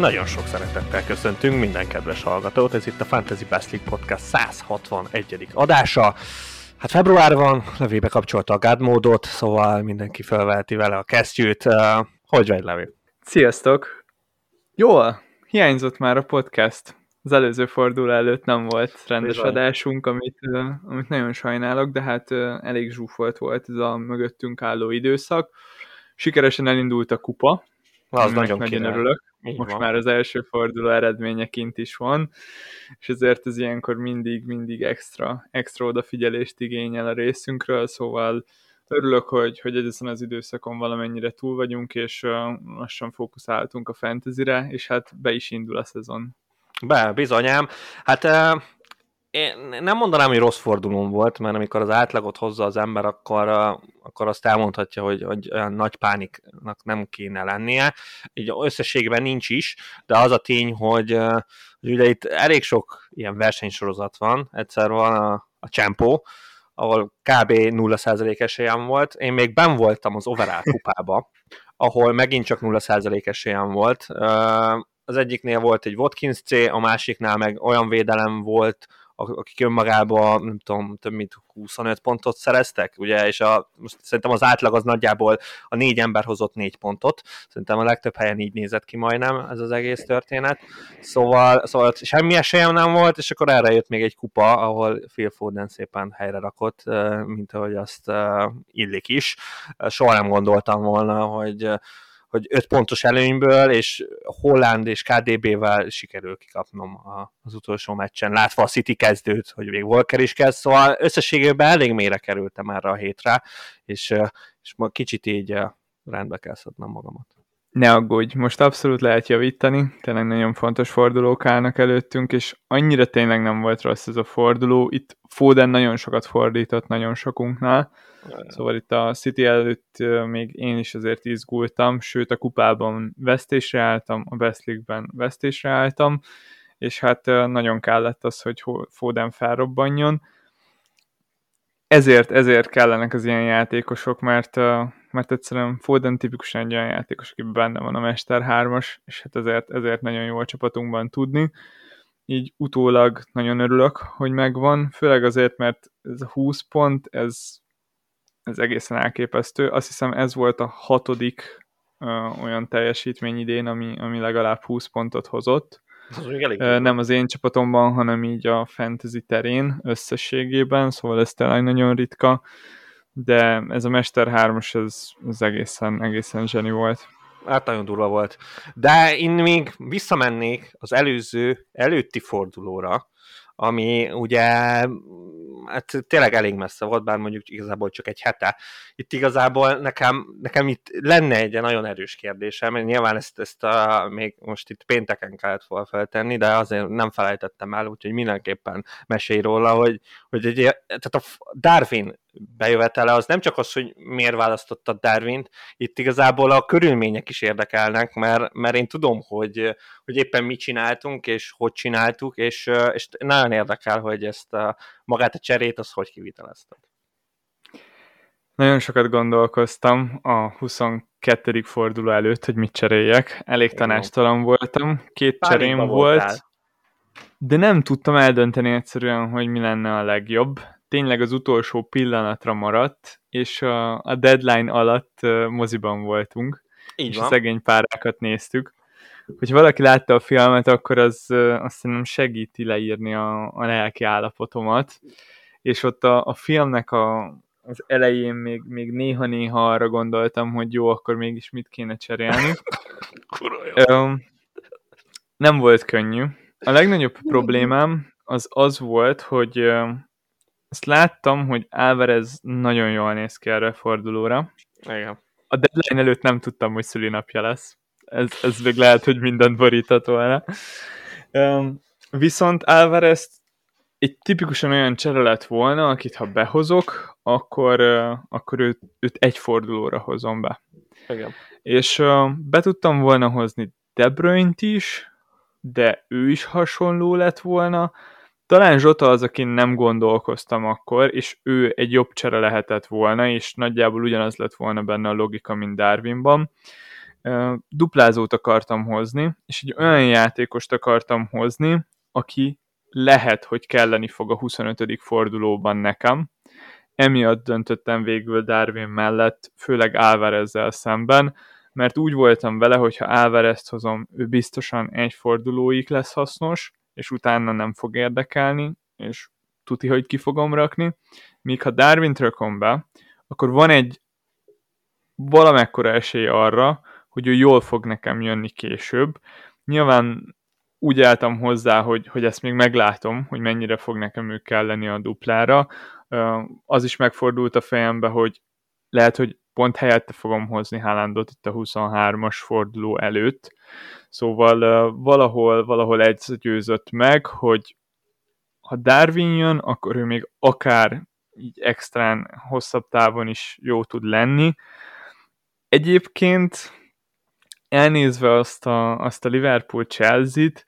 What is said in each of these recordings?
Nagyon sok szeretettel köszöntünk minden kedves hallgatót, ez itt a Fantasy Best League Podcast 161. adása. Hát február van, levébe kapcsolta a God módot, szóval mindenki felveheti vele a kesztyűt. Hogy vagy, Levi? Sziasztok! Jól, hiányzott már a podcast. Az előző forduló előtt nem volt rendes Bizony. adásunk, amit, amit nagyon sajnálok, de hát elég zsúfolt volt ez a mögöttünk álló időszak. Sikeresen elindult a kupa, az nagyon, nagyon örülök. Így Most van. már az első forduló eredményeként is van, és ezért ez ilyenkor mindig, mindig extra, extra odafigyelést igényel a részünkről, szóval örülök, hogy, hogy ezen az időszakon valamennyire túl vagyunk, és uh, lassan fókuszáltunk a fantasyre, és hát be is indul a szezon. Be, bizonyám. Hát uh, én nem mondanám, hogy rossz fordulón volt, mert amikor az átlagot hozza az ember, akkor, akkor azt elmondhatja, hogy, hogy olyan nagy pániknak nem kéne lennie. Így összességben nincs is, de az a tény, hogy, hogy ugye itt elég sok ilyen versenysorozat van. Egyszer van a, a Csempo, ahol kb. 0% esélyem volt. Én még ben voltam az overall kupába, ahol megint csak 0% esélyem volt. Az egyiknél volt egy Watkins C, a másiknál meg olyan védelem volt, akik önmagában, nem tudom, több mint 25 pontot szereztek, ugye, és a, most szerintem az átlag az nagyjából a négy ember hozott négy pontot, szerintem a legtöbb helyen így nézett ki majdnem ez az egész történet, szóval, szóval semmi esélyem nem volt, és akkor erre jött még egy kupa, ahol Phil Foden szépen helyre rakott, mint ahogy azt illik is. Soha nem gondoltam volna, hogy hogy 5 pontos előnyből, és Holland és KDB-vel sikerül kikapnom az utolsó meccsen, látva a City kezdőt, hogy még Walker is kezd, szóval összességében elég mélyre kerültem erre a hétre, és, és kicsit így rendbe kell szednem magamat. Ne aggódj, most abszolút lehet javítani, tényleg nagyon fontos fordulók állnak előttünk, és annyira tényleg nem volt rossz ez a forduló. Itt Foden nagyon sokat fordított nagyon sokunknál, Szóval itt a City előtt még én is azért izgultam, sőt a kupában vesztésre álltam, a Best League-ben vesztésre álltam, és hát nagyon kellett az, hogy Foden felrobbanjon. Ezért, ezért kellenek az ilyen játékosok, mert, mert egyszerűen Foden tipikusan egy olyan játékos, aki benne van a Mester 3-as, és hát ezért, ezért nagyon jó a csapatunkban tudni. Így utólag nagyon örülök, hogy megvan, főleg azért, mert ez a 20 pont, ez ez egészen elképesztő. Azt hiszem ez volt a hatodik uh, olyan teljesítmény idén, ami, ami legalább 20 pontot hozott. Az uh, nem az én csapatomban, hanem így a fantasy terén összességében, szóval ez tényleg nagyon ritka, de ez a Mester 3-as, ez, ez egészen, egészen zseni volt. Hát nagyon durva volt. De én még visszamennék az előző, előtti fordulóra, ami ugye hát tényleg elég messze volt, bár mondjuk igazából csak egy hete. Itt igazából nekem, nekem itt lenne egy nagyon erős kérdésem, mert nyilván ezt, ezt a, még most itt pénteken kellett volna feltenni, de azért nem felejtettem el, úgyhogy mindenképpen mesélj róla, hogy, hogy egy, tehát a Darwin bejövetele az nem csak az, hogy miért választotta Darwin-t, itt igazából a körülmények is érdekelnek, mert, mert én tudom, hogy, hogy éppen mit csináltunk, és hogy csináltuk, és, és nagyon érdekel, hogy ezt a, magát a cserét, az hogy kivitelezted. Nagyon sokat gondolkoztam a 22. forduló előtt, hogy mit cseréljek. Elég tanástalan voltam, két Pánikba cserém volt, voltál. de nem tudtam eldönteni egyszerűen, hogy mi lenne a legjobb tényleg az utolsó pillanatra maradt, és a, a deadline alatt moziban voltunk, Így és van. a szegény párákat néztük. Hogy valaki látta a filmet, akkor az azt nem segíti leírni a, a lelki állapotomat, és ott a, a filmnek a, az elején még, még néha-néha arra gondoltam, hogy jó, akkor mégis mit kéne cserélni. Um, nem volt könnyű. A legnagyobb problémám az az volt, hogy azt láttam, hogy Álvarez nagyon jól néz ki erre a fordulóra. Igen. A deadline előtt nem tudtam, hogy szülinapja lesz. Ez, ez még lehet, hogy mindent borított volna. Um, viszont Álvarez egy tipikusan olyan csere lett volna, akit ha behozok, akkor, uh, akkor őt, őt egy fordulóra hozom be. Igen. És uh, be tudtam volna hozni De Bruyne-t is, de ő is hasonló lett volna, talán Zsota az, akin nem gondolkoztam akkor, és ő egy jobb csere lehetett volna, és nagyjából ugyanaz lett volna benne a logika, mint Darwinban. duplázót akartam hozni, és egy olyan játékost akartam hozni, aki lehet, hogy kelleni fog a 25. fordulóban nekem. Emiatt döntöttem végül Darwin mellett, főleg Álvarezzel szemben, mert úgy voltam vele, hogy ha Álvarezt hozom, ő biztosan egy fordulóig lesz hasznos, és utána nem fog érdekelni, és tuti, hogy ki fogom rakni. Míg ha Darwin rakom be, akkor van egy valamekkora esély arra, hogy ő jól fog nekem jönni később. Nyilván úgy álltam hozzá, hogy, hogy ezt még meglátom, hogy mennyire fog nekem ő kelleni a duplára. Az is megfordult a fejembe, hogy lehet, hogy pont helyette fogom hozni Haalandot itt a 23-as forduló előtt. Szóval valahol, valahol egy győzött meg, hogy ha Darwin jön, akkor ő még akár így extrán hosszabb távon is jó tud lenni. Egyébként elnézve azt a, azt a Liverpool-Chelsea-t,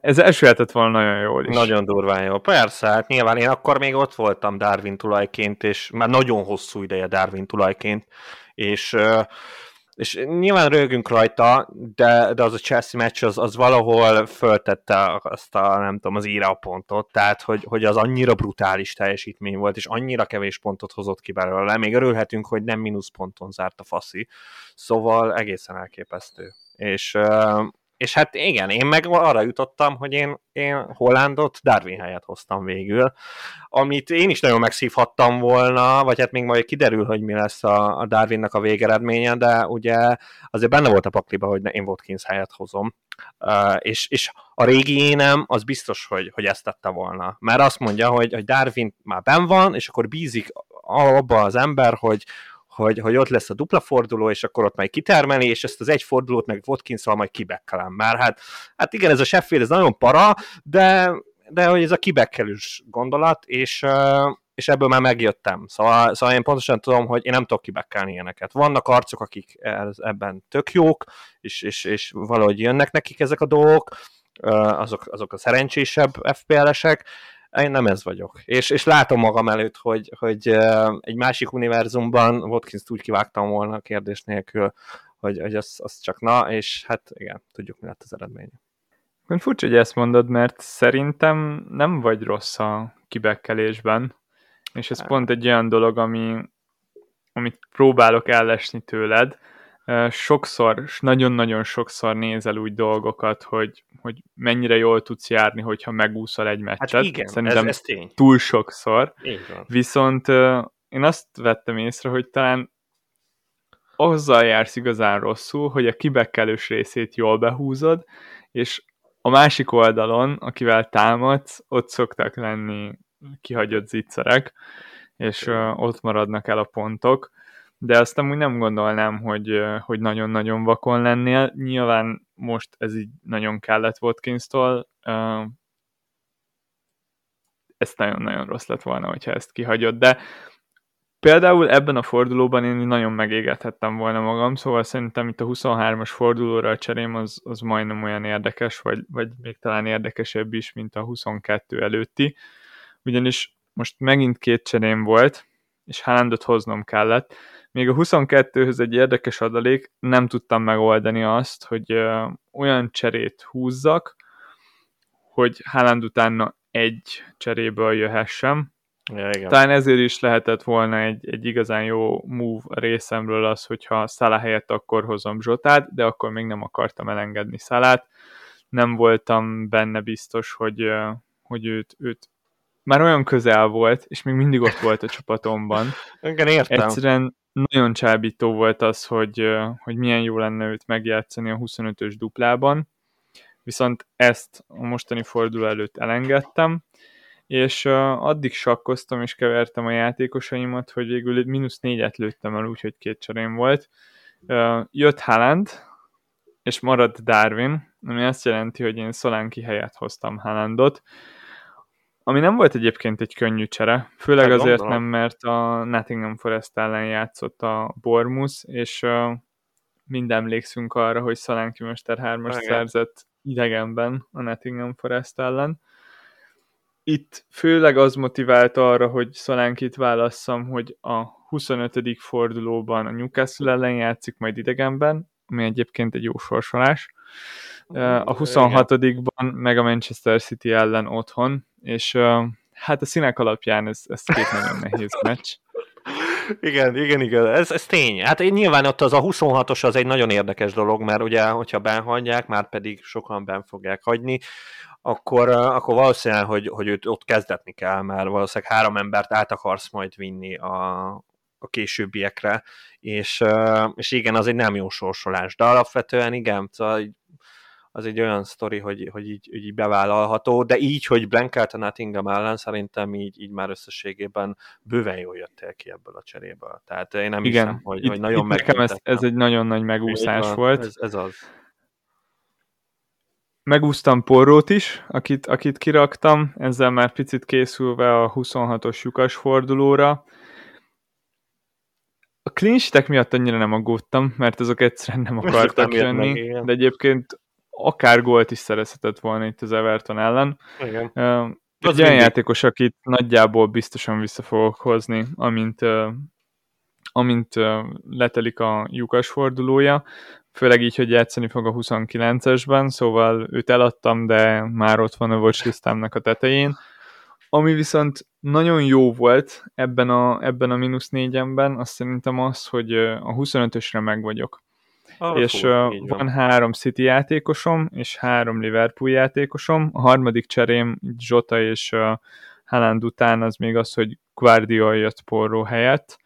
ez elsülhetett volna nagyon jól is. Nagyon durván jó. Persze, hát nyilván én akkor még ott voltam Darwin tulajként, és már nagyon hosszú ideje Darwin tulajként, és és nyilván rögünk rajta, de, de az a Chelsea meccs az, az valahol föltette azt a, nem tudom, az íra pontot, tehát hogy, hogy az annyira brutális teljesítmény volt, és annyira kevés pontot hozott ki belőle, még örülhetünk, hogy nem mínusz ponton zárt a faszi, szóval egészen elképesztő. És és hát igen, én meg arra jutottam, hogy én, én Hollandot Darwin helyet hoztam végül, amit én is nagyon megszívhattam volna, vagy hát még majd kiderül, hogy mi lesz a, a Darwinnak a végeredménye, de ugye azért benne volt a pakliba, hogy én Watkins helyet hozom. Uh, és, és a régi énem az biztos, hogy, hogy ezt tette volna. Mert azt mondja, hogy, hogy Darwin már ben van, és akkor bízik abba az ember, hogy, hogy, hogy ott lesz a dupla forduló, és akkor ott majd kitermeli, és ezt az egy fordulót meg watkins majd kibekkelem. Már hát, hát igen, ez a Sheffield, ez nagyon para, de, de hogy ez a kibekkelős gondolat, és, és ebből már megjöttem. Szóval, szóval én pontosan tudom, hogy én nem tudok kibekkelni ilyeneket. Vannak arcok, akik ebben tök jók, és, és, és valahogy jönnek nekik ezek a dolgok, azok, azok a szerencsésebb FPL-esek, én nem ez vagyok. És, és látom magam előtt, hogy, hogy egy másik univerzumban Watkins-t úgy kivágtam volna a kérdés nélkül, hogy, hogy az, az csak na, és hát igen, tudjuk, mi lett az eredmény. Furcsa, hogy ezt mondod, mert szerintem nem vagy rossz a kibekkelésben, és ez hát. pont egy olyan dolog, ami, amit próbálok ellesni tőled, sokszor, nagyon-nagyon sokszor nézel úgy dolgokat, hogy, hogy mennyire jól tudsz járni, hogyha megúszol egy meccset. Hát igen, Szerintem ez, ez tény. túl sokszor. Viszont én azt vettem észre, hogy talán azzal jársz igazán rosszul, hogy a kibekkelős részét jól behúzod, és a másik oldalon, akivel támadsz, ott szoktak lenni kihagyott zicserek, és ott maradnak el a pontok de azt amúgy nem gondolnám, hogy, hogy nagyon-nagyon vakon lennél. Nyilván most ez így nagyon kellett Watkins-tól, ez nagyon-nagyon rossz lett volna, hogyha ezt kihagyod, de például ebben a fordulóban én nagyon megégethettem volna magam, szóval szerintem itt a 23-as fordulóra a cserém az, az majdnem olyan érdekes, vagy, vagy még talán érdekesebb is, mint a 22 előtti, ugyanis most megint két cserém volt, és Haalandot hoznom kellett, még a 22-höz egy érdekes adalék, nem tudtam megoldani azt, hogy olyan cserét húzzak, hogy Haaland utána egy cseréből jöhessem. Ja, igen. Talán ezért is lehetett volna egy, egy igazán jó move a részemről az, hogyha Szala helyett akkor hozom Zsotát, de akkor még nem akartam elengedni Szalát. Nem voltam benne biztos, hogy, hogy őt, őt már olyan közel volt, és még mindig ott volt a csapatomban. Igen, értem. Egyszerűen nagyon csábító volt az, hogy, hogy milyen jó lenne őt megjátszani a 25-ös duplában, viszont ezt a mostani forduló előtt elengedtem, és addig sakkoztam és kevertem a játékosaimat, hogy végül mínusz négyet lőttem el, úgyhogy két cserém volt. Jött Haaland, és maradt Darwin, ami azt jelenti, hogy én Szolánki helyett hoztam Haalandot, ami nem volt egyébként egy könnyű csere, főleg hát azért gondolom. nem, mert a Nottingham Forest ellen játszott a Bormus, és uh, mind emlékszünk arra, hogy Szalánki Mester 3 szerzett idegenben a Nottingham Forest ellen. Itt főleg az motivált arra, hogy Szolánkit válasszam, hogy a 25. fordulóban a Newcastle ellen játszik, majd idegenben, ami egyébként egy jó sorsolás. A 26-ban meg a Manchester City ellen otthon, és hát a színek alapján ez, ez két nagyon nehéz meccs. Igen, igen, igen, ez, ez tény. Hát én nyilván ott az a 26-os az egy nagyon érdekes dolog, mert ugye, hogyha benhagyják, már pedig sokan ben fogják hagyni, akkor, akkor valószínűleg, hogy, hogy őt ott kezdetni kell, mert valószínűleg három embert át akarsz majd vinni a, a későbbiekre, és, és igen, az egy nem jó sorsolás, de alapvetően igen, szóval az egy olyan sztori, hogy, hogy így, így bevállalható, de így, hogy Blanket a Nottingham ellen szerintem így, így már összességében bőven jól jöttél ki ebből a cseréből. Tehát én nem Igen, hiszem, hogy, itt, hogy nagyon nekem ez, ez egy nagyon nagy megúszás van, volt. Ez, ez az. Megúsztam Porrót is, akit, akit kiraktam, ezzel már picit készülve a 26-os lyukas fordulóra. A clinch miatt annyira nem aggódtam, mert azok egyszerűen nem akartak jönni, meg, de egyébként akár gólt is szerezhetett volna itt az Everton ellen. Igen. Uh, egy olyan játékos, akit nagyjából biztosan vissza fogok hozni, amint, uh, amint uh, letelik a lyukas fordulója, főleg így, hogy játszani fog a 29-esben, szóval őt eladtam, de már ott van a watchlistámnak a tetején. Ami viszont nagyon jó volt ebben a, ebben a mínusz négyemben, azt szerintem az, hogy a 25-ösre meg vagyok. Ah, és uh, van. van három City játékosom, és három Liverpool játékosom. A harmadik cserém Zsota és uh, Haaland után az még az, hogy Guardiola jött Porro helyett.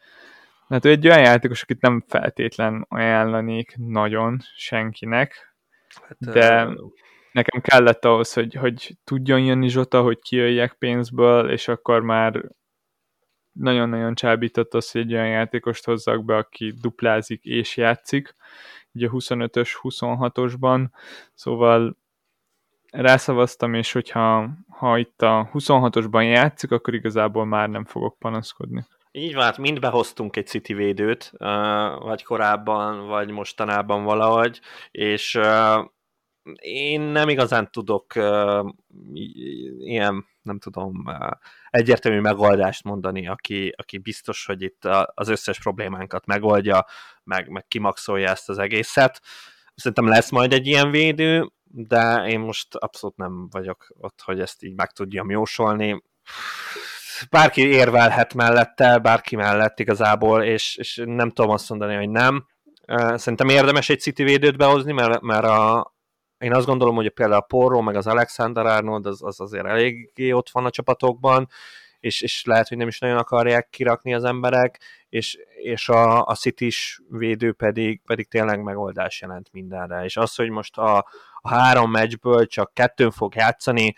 Hát ő egy olyan játékos, akit nem feltétlen ajánlanék nagyon senkinek, hát, de uh... nekem kellett ahhoz, hogy, hogy tudjon jönni Zsota, hogy kijöjjek pénzből, és akkor már nagyon-nagyon csábított az, hogy egy olyan játékost hozzak be, aki duplázik és játszik, ugye 25-ös, 26-osban, szóval rászavaztam, és hogyha ha itt a 26-osban játszik, akkor igazából már nem fogok panaszkodni. Így van, hát mind behoztunk egy City védőt, vagy korábban, vagy mostanában valahogy, és én nem igazán tudok ilyen, nem tudom, egyértelmű megoldást mondani, aki, aki biztos, hogy itt az összes problémánkat megoldja, meg, meg kimaxolja ezt az egészet. Szerintem lesz majd egy ilyen védő, de én most abszolút nem vagyok ott, hogy ezt így meg tudjam jósolni. Bárki érvelhet mellette, bárki mellett igazából, és, és nem tudom azt mondani, hogy nem. Szerintem érdemes egy City védőt behozni, mert, mert a, én azt gondolom, hogy például a Porro, meg az Alexander Arnold az, az azért eléggé ott van a csapatokban, és, és lehet, hogy nem is nagyon akarják kirakni az emberek, és, és a, a city védő pedig, pedig tényleg megoldás jelent mindenre. És az, hogy most a, a három meccsből csak kettőn fog játszani,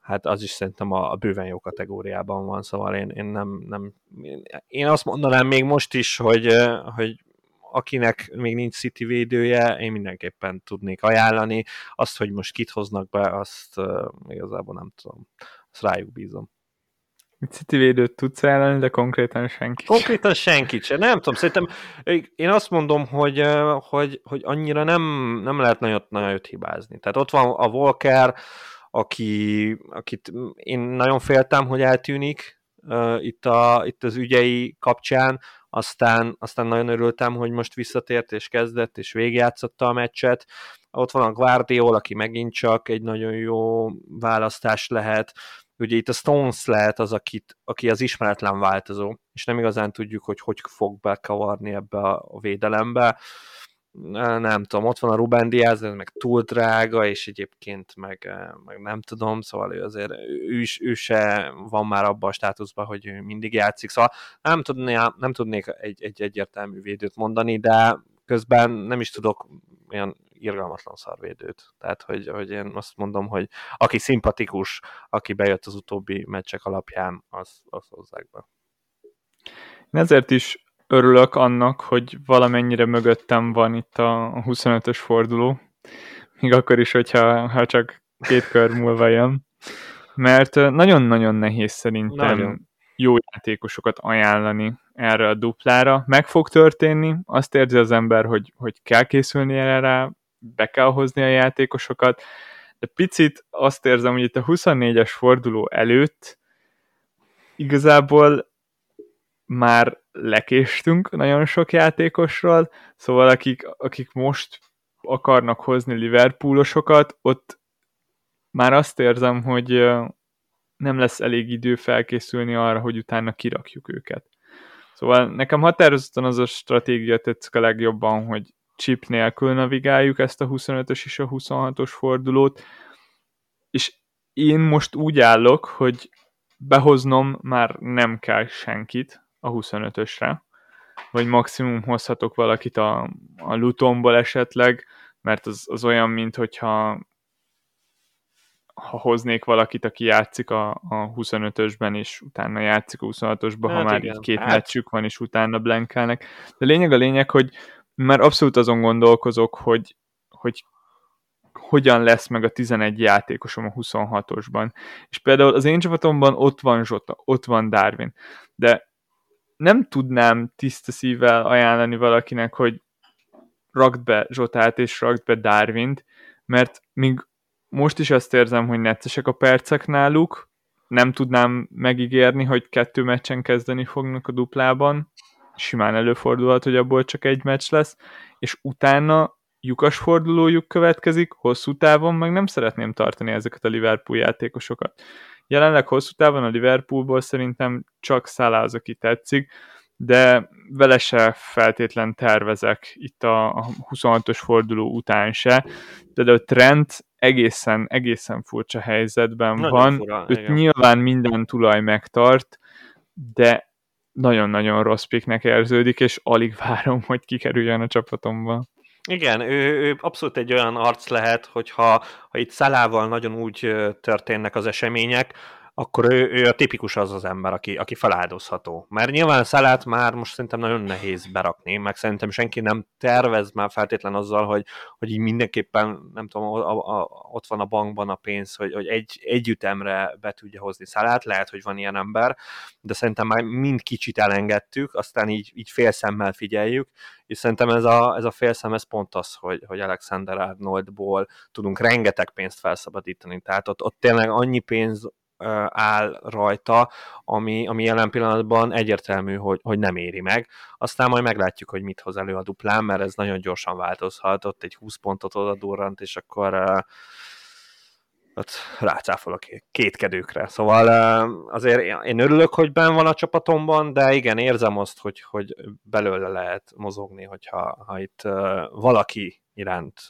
hát az is szerintem a, a bőven jó kategóriában van, szóval én, én nem, nem én azt mondanám még most is, hogy, hogy akinek még nincs City védője, én mindenképpen tudnék ajánlani. Azt, hogy most kit hoznak be, azt uh, igazából nem tudom. Azt rájuk bízom. City védőt tudsz ajánlani, de konkrétan senki Konkrétan senki sem. Nem tudom, szerintem én azt mondom, hogy, hogy, hogy annyira nem, nem lehet nagyon, nagyon hibázni. Tehát ott van a Walker, aki, akit én nagyon féltem, hogy eltűnik uh, itt, a, itt az ügyei kapcsán, aztán, aztán nagyon örültem, hogy most visszatért és kezdett, és végigjátszotta a meccset. Ott van a Guardiol, aki megint csak egy nagyon jó választás lehet. Ugye itt a Stones lehet az, akit, aki az ismeretlen változó, és nem igazán tudjuk, hogy hogy fog bekavarni ebbe a védelembe nem tudom, ott van a Ruben Diaz, ez meg túl drága, és egyébként meg, meg nem tudom, szóval ő azért, ő, ő se van már abban a státuszban, hogy ő mindig játszik, szóval nem, tudné, nem tudnék egy, egy egyértelmű védőt mondani, de közben nem is tudok olyan irgalmatlan szarvédőt. Tehát, hogy, hogy én azt mondom, hogy aki szimpatikus, aki bejött az utóbbi meccsek alapján, az, az hozzák be. Én ezért is örülök annak, hogy valamennyire mögöttem van itt a 25-ös forduló, még akkor is, hogyha ha csak két kör múlva jön. Mert nagyon-nagyon nehéz szerintem nagyon. jó játékosokat ajánlani erre a duplára. Meg fog történni, azt érzi az ember, hogy, hogy kell készülni erre rá, be kell hozni a játékosokat, de picit azt érzem, hogy itt a 24-es forduló előtt igazából már lekéstünk nagyon sok játékosról, szóval akik, akik most akarnak hozni Liverpoolosokat, ott már azt érzem, hogy nem lesz elég idő felkészülni arra, hogy utána kirakjuk őket. Szóval nekem határozottan az a stratégia tetszik a legjobban, hogy chip nélkül navigáljuk ezt a 25-ös és a 26-os fordulót, és én most úgy állok, hogy behoznom már nem kell senkit a 25-ösre, vagy maximum hozhatok valakit a, a Lutonból esetleg, mert az, az olyan, mint hogyha ha hoznék valakit, aki játszik a, a 25-ösben, és utána játszik a 26-osban, hát ha már igen. így két hát... meccsük van, és utána blankelnek. De lényeg a lényeg, hogy már abszolút azon gondolkozok, hogy, hogy hogyan lesz meg a 11 játékosom a 26-osban. És például az én csapatomban ott van Zsota, ott van Darwin, de nem tudnám tiszta szívvel ajánlani valakinek, hogy rakd be Zsotát és rakd be Darwint, mert még most is azt érzem, hogy neccesek a percek náluk, nem tudnám megígérni, hogy kettő meccsen kezdeni fognak a duplában, simán előfordulhat, hogy abból csak egy meccs lesz, és utána lyukas fordulójuk következik, hosszú távon meg nem szeretném tartani ezeket a Liverpool játékosokat. Jelenleg hosszú távon a Liverpoolból szerintem csak Salah az, aki tetszik, de vele se feltétlen tervezek itt a 26-os forduló után se. De a Trent egészen, egészen furcsa helyzetben nagyon van. Fura, Őt igen. nyilván minden tulaj megtart, de nagyon-nagyon rossz piknek érződik, és alig várom, hogy kikerüljön a csapatomba. Igen, ő, ő abszolút egy olyan arc lehet, hogyha ha itt Szalával nagyon úgy történnek az események, akkor ő, ő a tipikus az az ember, aki, aki feláldozható. Mert nyilván Szalát már most szerintem nagyon nehéz berakni, meg szerintem senki nem tervez már feltétlen azzal, hogy, hogy így mindenképpen, nem tudom, a, a, a, ott van a bankban a pénz, hogy, hogy egy, egy ütemre be tudja hozni Szalát, lehet, hogy van ilyen ember, de szerintem már mind kicsit elengedtük, aztán így, így félszemmel figyeljük, és szerintem ez a, ez a félszem, ez pont az, hogy, hogy Alexander Arnoldból tudunk rengeteg pénzt felszabadítani, tehát ott, ott tényleg annyi pénz áll rajta, ami, ami jelen pillanatban egyértelmű, hogy, hogy nem éri meg. Aztán majd meglátjuk, hogy mit hoz elő a duplán, mert ez nagyon gyorsan változhat, ott egy 20 pontot oda durrant, és akkor a kétkedőkre. Szóval azért én örülök, hogy ben van a csapatomban, de igen, érzem azt, hogy, hogy belőle lehet mozogni, hogyha ha itt valaki iránt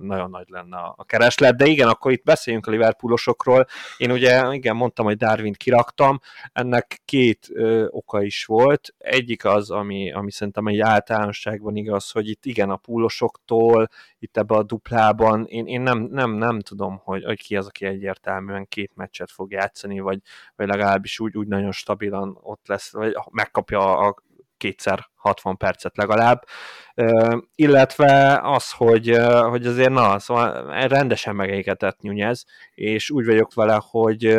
nagyon nagy lenne a kereslet, de igen, akkor itt beszéljünk a Liverpoolosokról. Én ugye, igen, mondtam, hogy darwin kiraktam, ennek két ö, oka is volt. Egyik az, ami, ami szerintem egy általánosságban igaz, hogy itt igen, a púlosoktól, itt ebbe a duplában, én, én nem, nem, nem tudom, hogy, hogy ki az, aki egyértelműen két meccset fog játszani, vagy, vagy legalábbis úgy, úgy nagyon stabilan ott lesz, vagy megkapja a kétszer 60 percet legalább, illetve az, hogy, hogy azért na, szóval rendesen megégetett Nyújez, és úgy vagyok vele, hogy,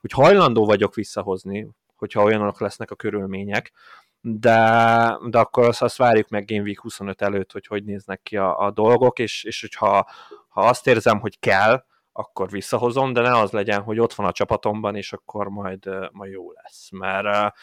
hogy hajlandó vagyok visszahozni, hogyha olyanok lesznek a körülmények, de, de akkor azt, azt várjuk meg Game Week 25 előtt, hogy hogy néznek ki a, a dolgok, és, és hogyha ha azt érzem, hogy kell, akkor visszahozom, de ne az legyen, hogy ott van a csapatomban, és akkor majd, majd jó lesz, mert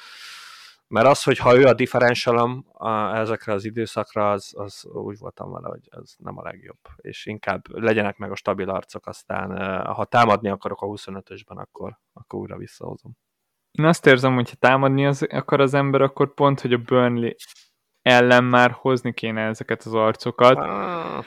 mert az, hogy ha ő a differentialom ezekre az időszakra, az, az úgy voltam vele, hogy ez nem a legjobb. És inkább legyenek meg a stabil arcok, aztán ha támadni akarok a 25-ösben, akkor, akkor újra visszahozom. Én azt érzem, hogy ha támadni az, akar az ember, akkor pont, hogy a Burnley ellen már hozni kéne ezeket az arcokat. Ah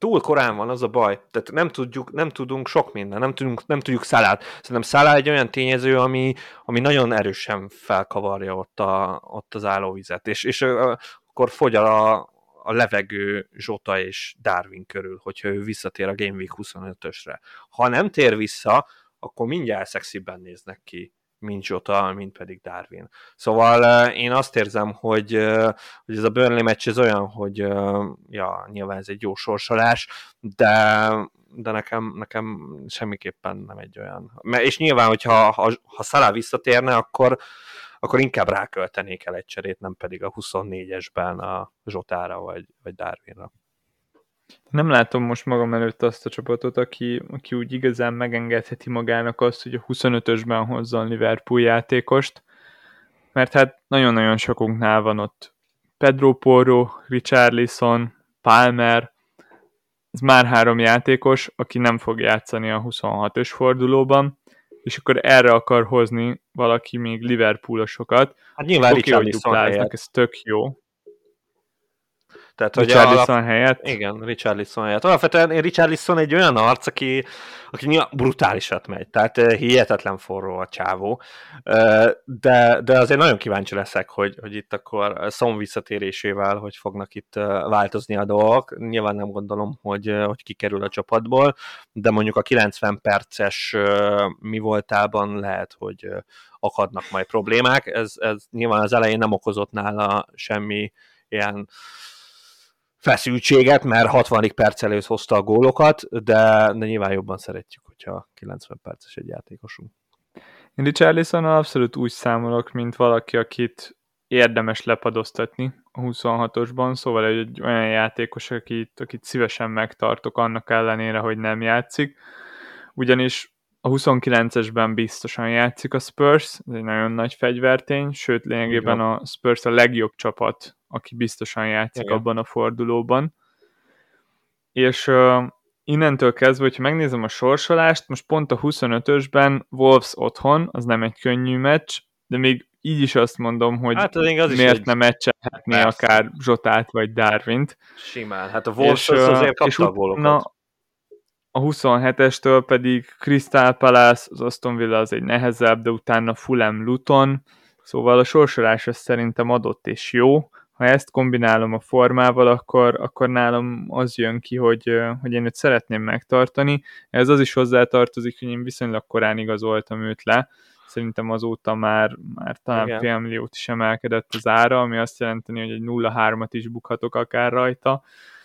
túl korán van, az a baj. Tehát nem tudjuk, nem tudunk sok minden, nem tudunk, nem tudjuk Szálát. Szerintem Szálá egy olyan tényező, ami, ami nagyon erősen felkavarja ott, a, ott az állóvizet, és, és akkor fogy a, a levegő Zsota és Darwin körül, hogyha ő visszatér a Game Week 25-ösre. Ha nem tér vissza, akkor mindjárt szexibben néznek ki mint Jota, mint pedig Darwin. Szóval én azt érzem, hogy, hogy ez a Burnley meccs ez olyan, hogy ja, nyilván ez egy jó sorsolás, de, de nekem, nekem semmiképpen nem egy olyan. És nyilván, hogyha ha, ha Salah visszatérne, akkor, akkor inkább ráköltenék el egy cserét, nem pedig a 24-esben a Zsotára vagy, vagy Darwinra. Nem látom most magam előtt azt a csapatot, aki, aki úgy igazán megengedheti magának azt, hogy a 25-ösben hozza a Liverpool játékost. mert hát nagyon-nagyon sokunknál van ott Pedro Porro, Richarlison, Palmer, ez már három játékos, aki nem fog játszani a 26-ös fordulóban, és akkor erre akar hozni valaki még Liverpoolosokat. Hát nyilván okay, Richarlison ez tök jó. Tehát, hogy Richarlison alap... helyett? Igen, Richarlison helyett. Alapvetően Richarlison egy olyan arc, aki, aki brutálisat megy, tehát hihetetlen forró a csávó, de, de azért nagyon kíváncsi leszek, hogy, hogy itt akkor Szom visszatérésével, hogy fognak itt változni a dolgok. Nyilván nem gondolom, hogy, hogy kikerül a csapatból, de mondjuk a 90 perces mi voltában lehet, hogy akadnak majd problémák. Ez, ez nyilván az elején nem okozott nála semmi ilyen feszültséget, mert 60. perc előtt hozta a gólokat, de, de nyilván jobban szeretjük, hogyha 90 perces egy játékosunk. Én Richarlison abszolút úgy számolok, mint valaki, akit érdemes lepadoztatni a 26-osban, szóval egy olyan játékos, akit, akit szívesen megtartok annak ellenére, hogy nem játszik, ugyanis a 29-esben biztosan játszik a Spurs, ez egy nagyon nagy fegyvertény, sőt lényegében a Spurs a legjobb csapat, aki biztosan játszik Igen. abban a fordulóban. És uh, innentől kezdve, hogyha megnézem a sorsolást, most pont a 25-ösben Wolves otthon, az nem egy könnyű meccs, de még így is azt mondom, hogy hát az az miért egy... nem meccselhetni akár Zsotát vagy Darwint. Simán, hát a Wolves és, az azért kapta a gólokat a 27-estől pedig Crystal Palace, az Aston Villa az egy nehezebb, de utána Fulham Luton, szóval a sorsolás az szerintem adott és jó. Ha ezt kombinálom a formával, akkor, akkor nálam az jön ki, hogy, hogy én őt szeretném megtartani. Ez az is hozzátartozik, hogy én viszonylag korán igazoltam őt le, szerintem azóta már, már talán Igen. fél milliót is emelkedett az ára, ami azt jelenteni, hogy egy 0-3-at is bukhatok akár rajta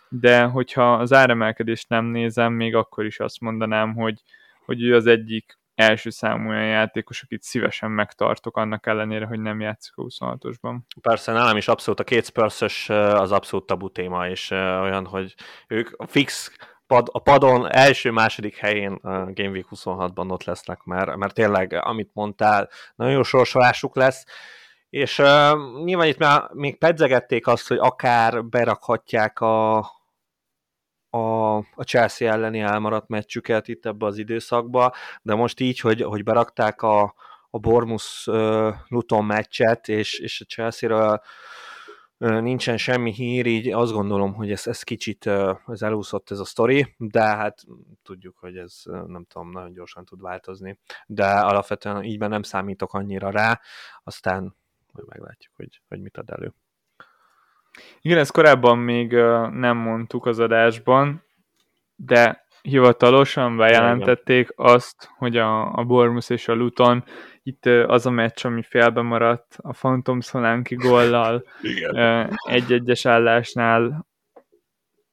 de hogyha az áremelkedést nem nézem, még akkor is azt mondanám, hogy, hogy ő az egyik első számú olyan játékos, akit szívesen megtartok, annak ellenére, hogy nem játszik a 26-osban. Persze, nálam is abszolút a két spurs az abszolút tabu téma, és olyan, hogy ők fix pad, a padon első-második helyén a Game Week 26-ban ott lesznek, mert, mert tényleg, amit mondtál, nagyon jó sorsolásuk lesz, és uh, nyilván itt már még pedzegették azt, hogy akár berakhatják a, a, a Chelsea elleni elmaradt meccsüket itt ebbe az időszakba, de most így, hogy, hogy berakták a, a Bormus Luton meccset, és, és a Chelsea-ről uh, nincsen semmi hír, így azt gondolom, hogy ez, ez kicsit ez elúszott ez a sztori, de hát tudjuk, hogy ez nem tudom, nagyon gyorsan tud változni, de alapvetően ígyben nem számítok annyira rá, aztán majd meglátjuk, hogy, hogy mit ad elő. Igen, ezt korábban még nem mondtuk az adásban, de hivatalosan bejelentették azt, hogy a, a Bormus és a Luton itt az a meccs, ami félbe maradt a Phantom Solanki gollal egy-egyes állásnál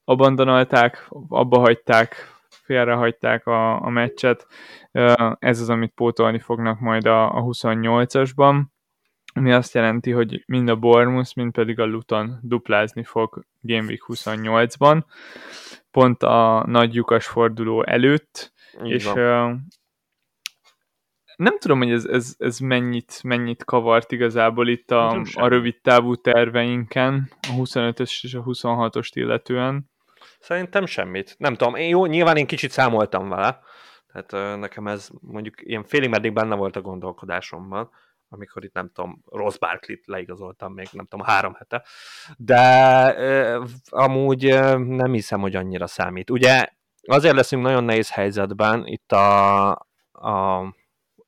abandonolták, abba hagyták, félrehagyták a, a meccset. Ez az, amit pótolni fognak majd a, a 28-asban ami azt jelenti, hogy mind a Bournemouth, mind pedig a Luton duplázni fog Game Week 28-ban, pont a nagy lyukas forduló előtt, Így és uh, nem tudom, hogy ez, ez, ez mennyit, mennyit kavart igazából itt a, a rövid távú terveinken, a 25-ös és a 26-ost illetően. Szerintem semmit. Nem tudom, én jó, nyilván én kicsit számoltam vele, tehát nekem ez mondjuk ilyen félig meddig benne volt a gondolkodásomban, amikor itt nem tudom, Ross Barkley-t leigazoltam még, nem tudom, három hete, de amúgy nem hiszem, hogy annyira számít. Ugye azért leszünk nagyon nehéz helyzetben itt a, a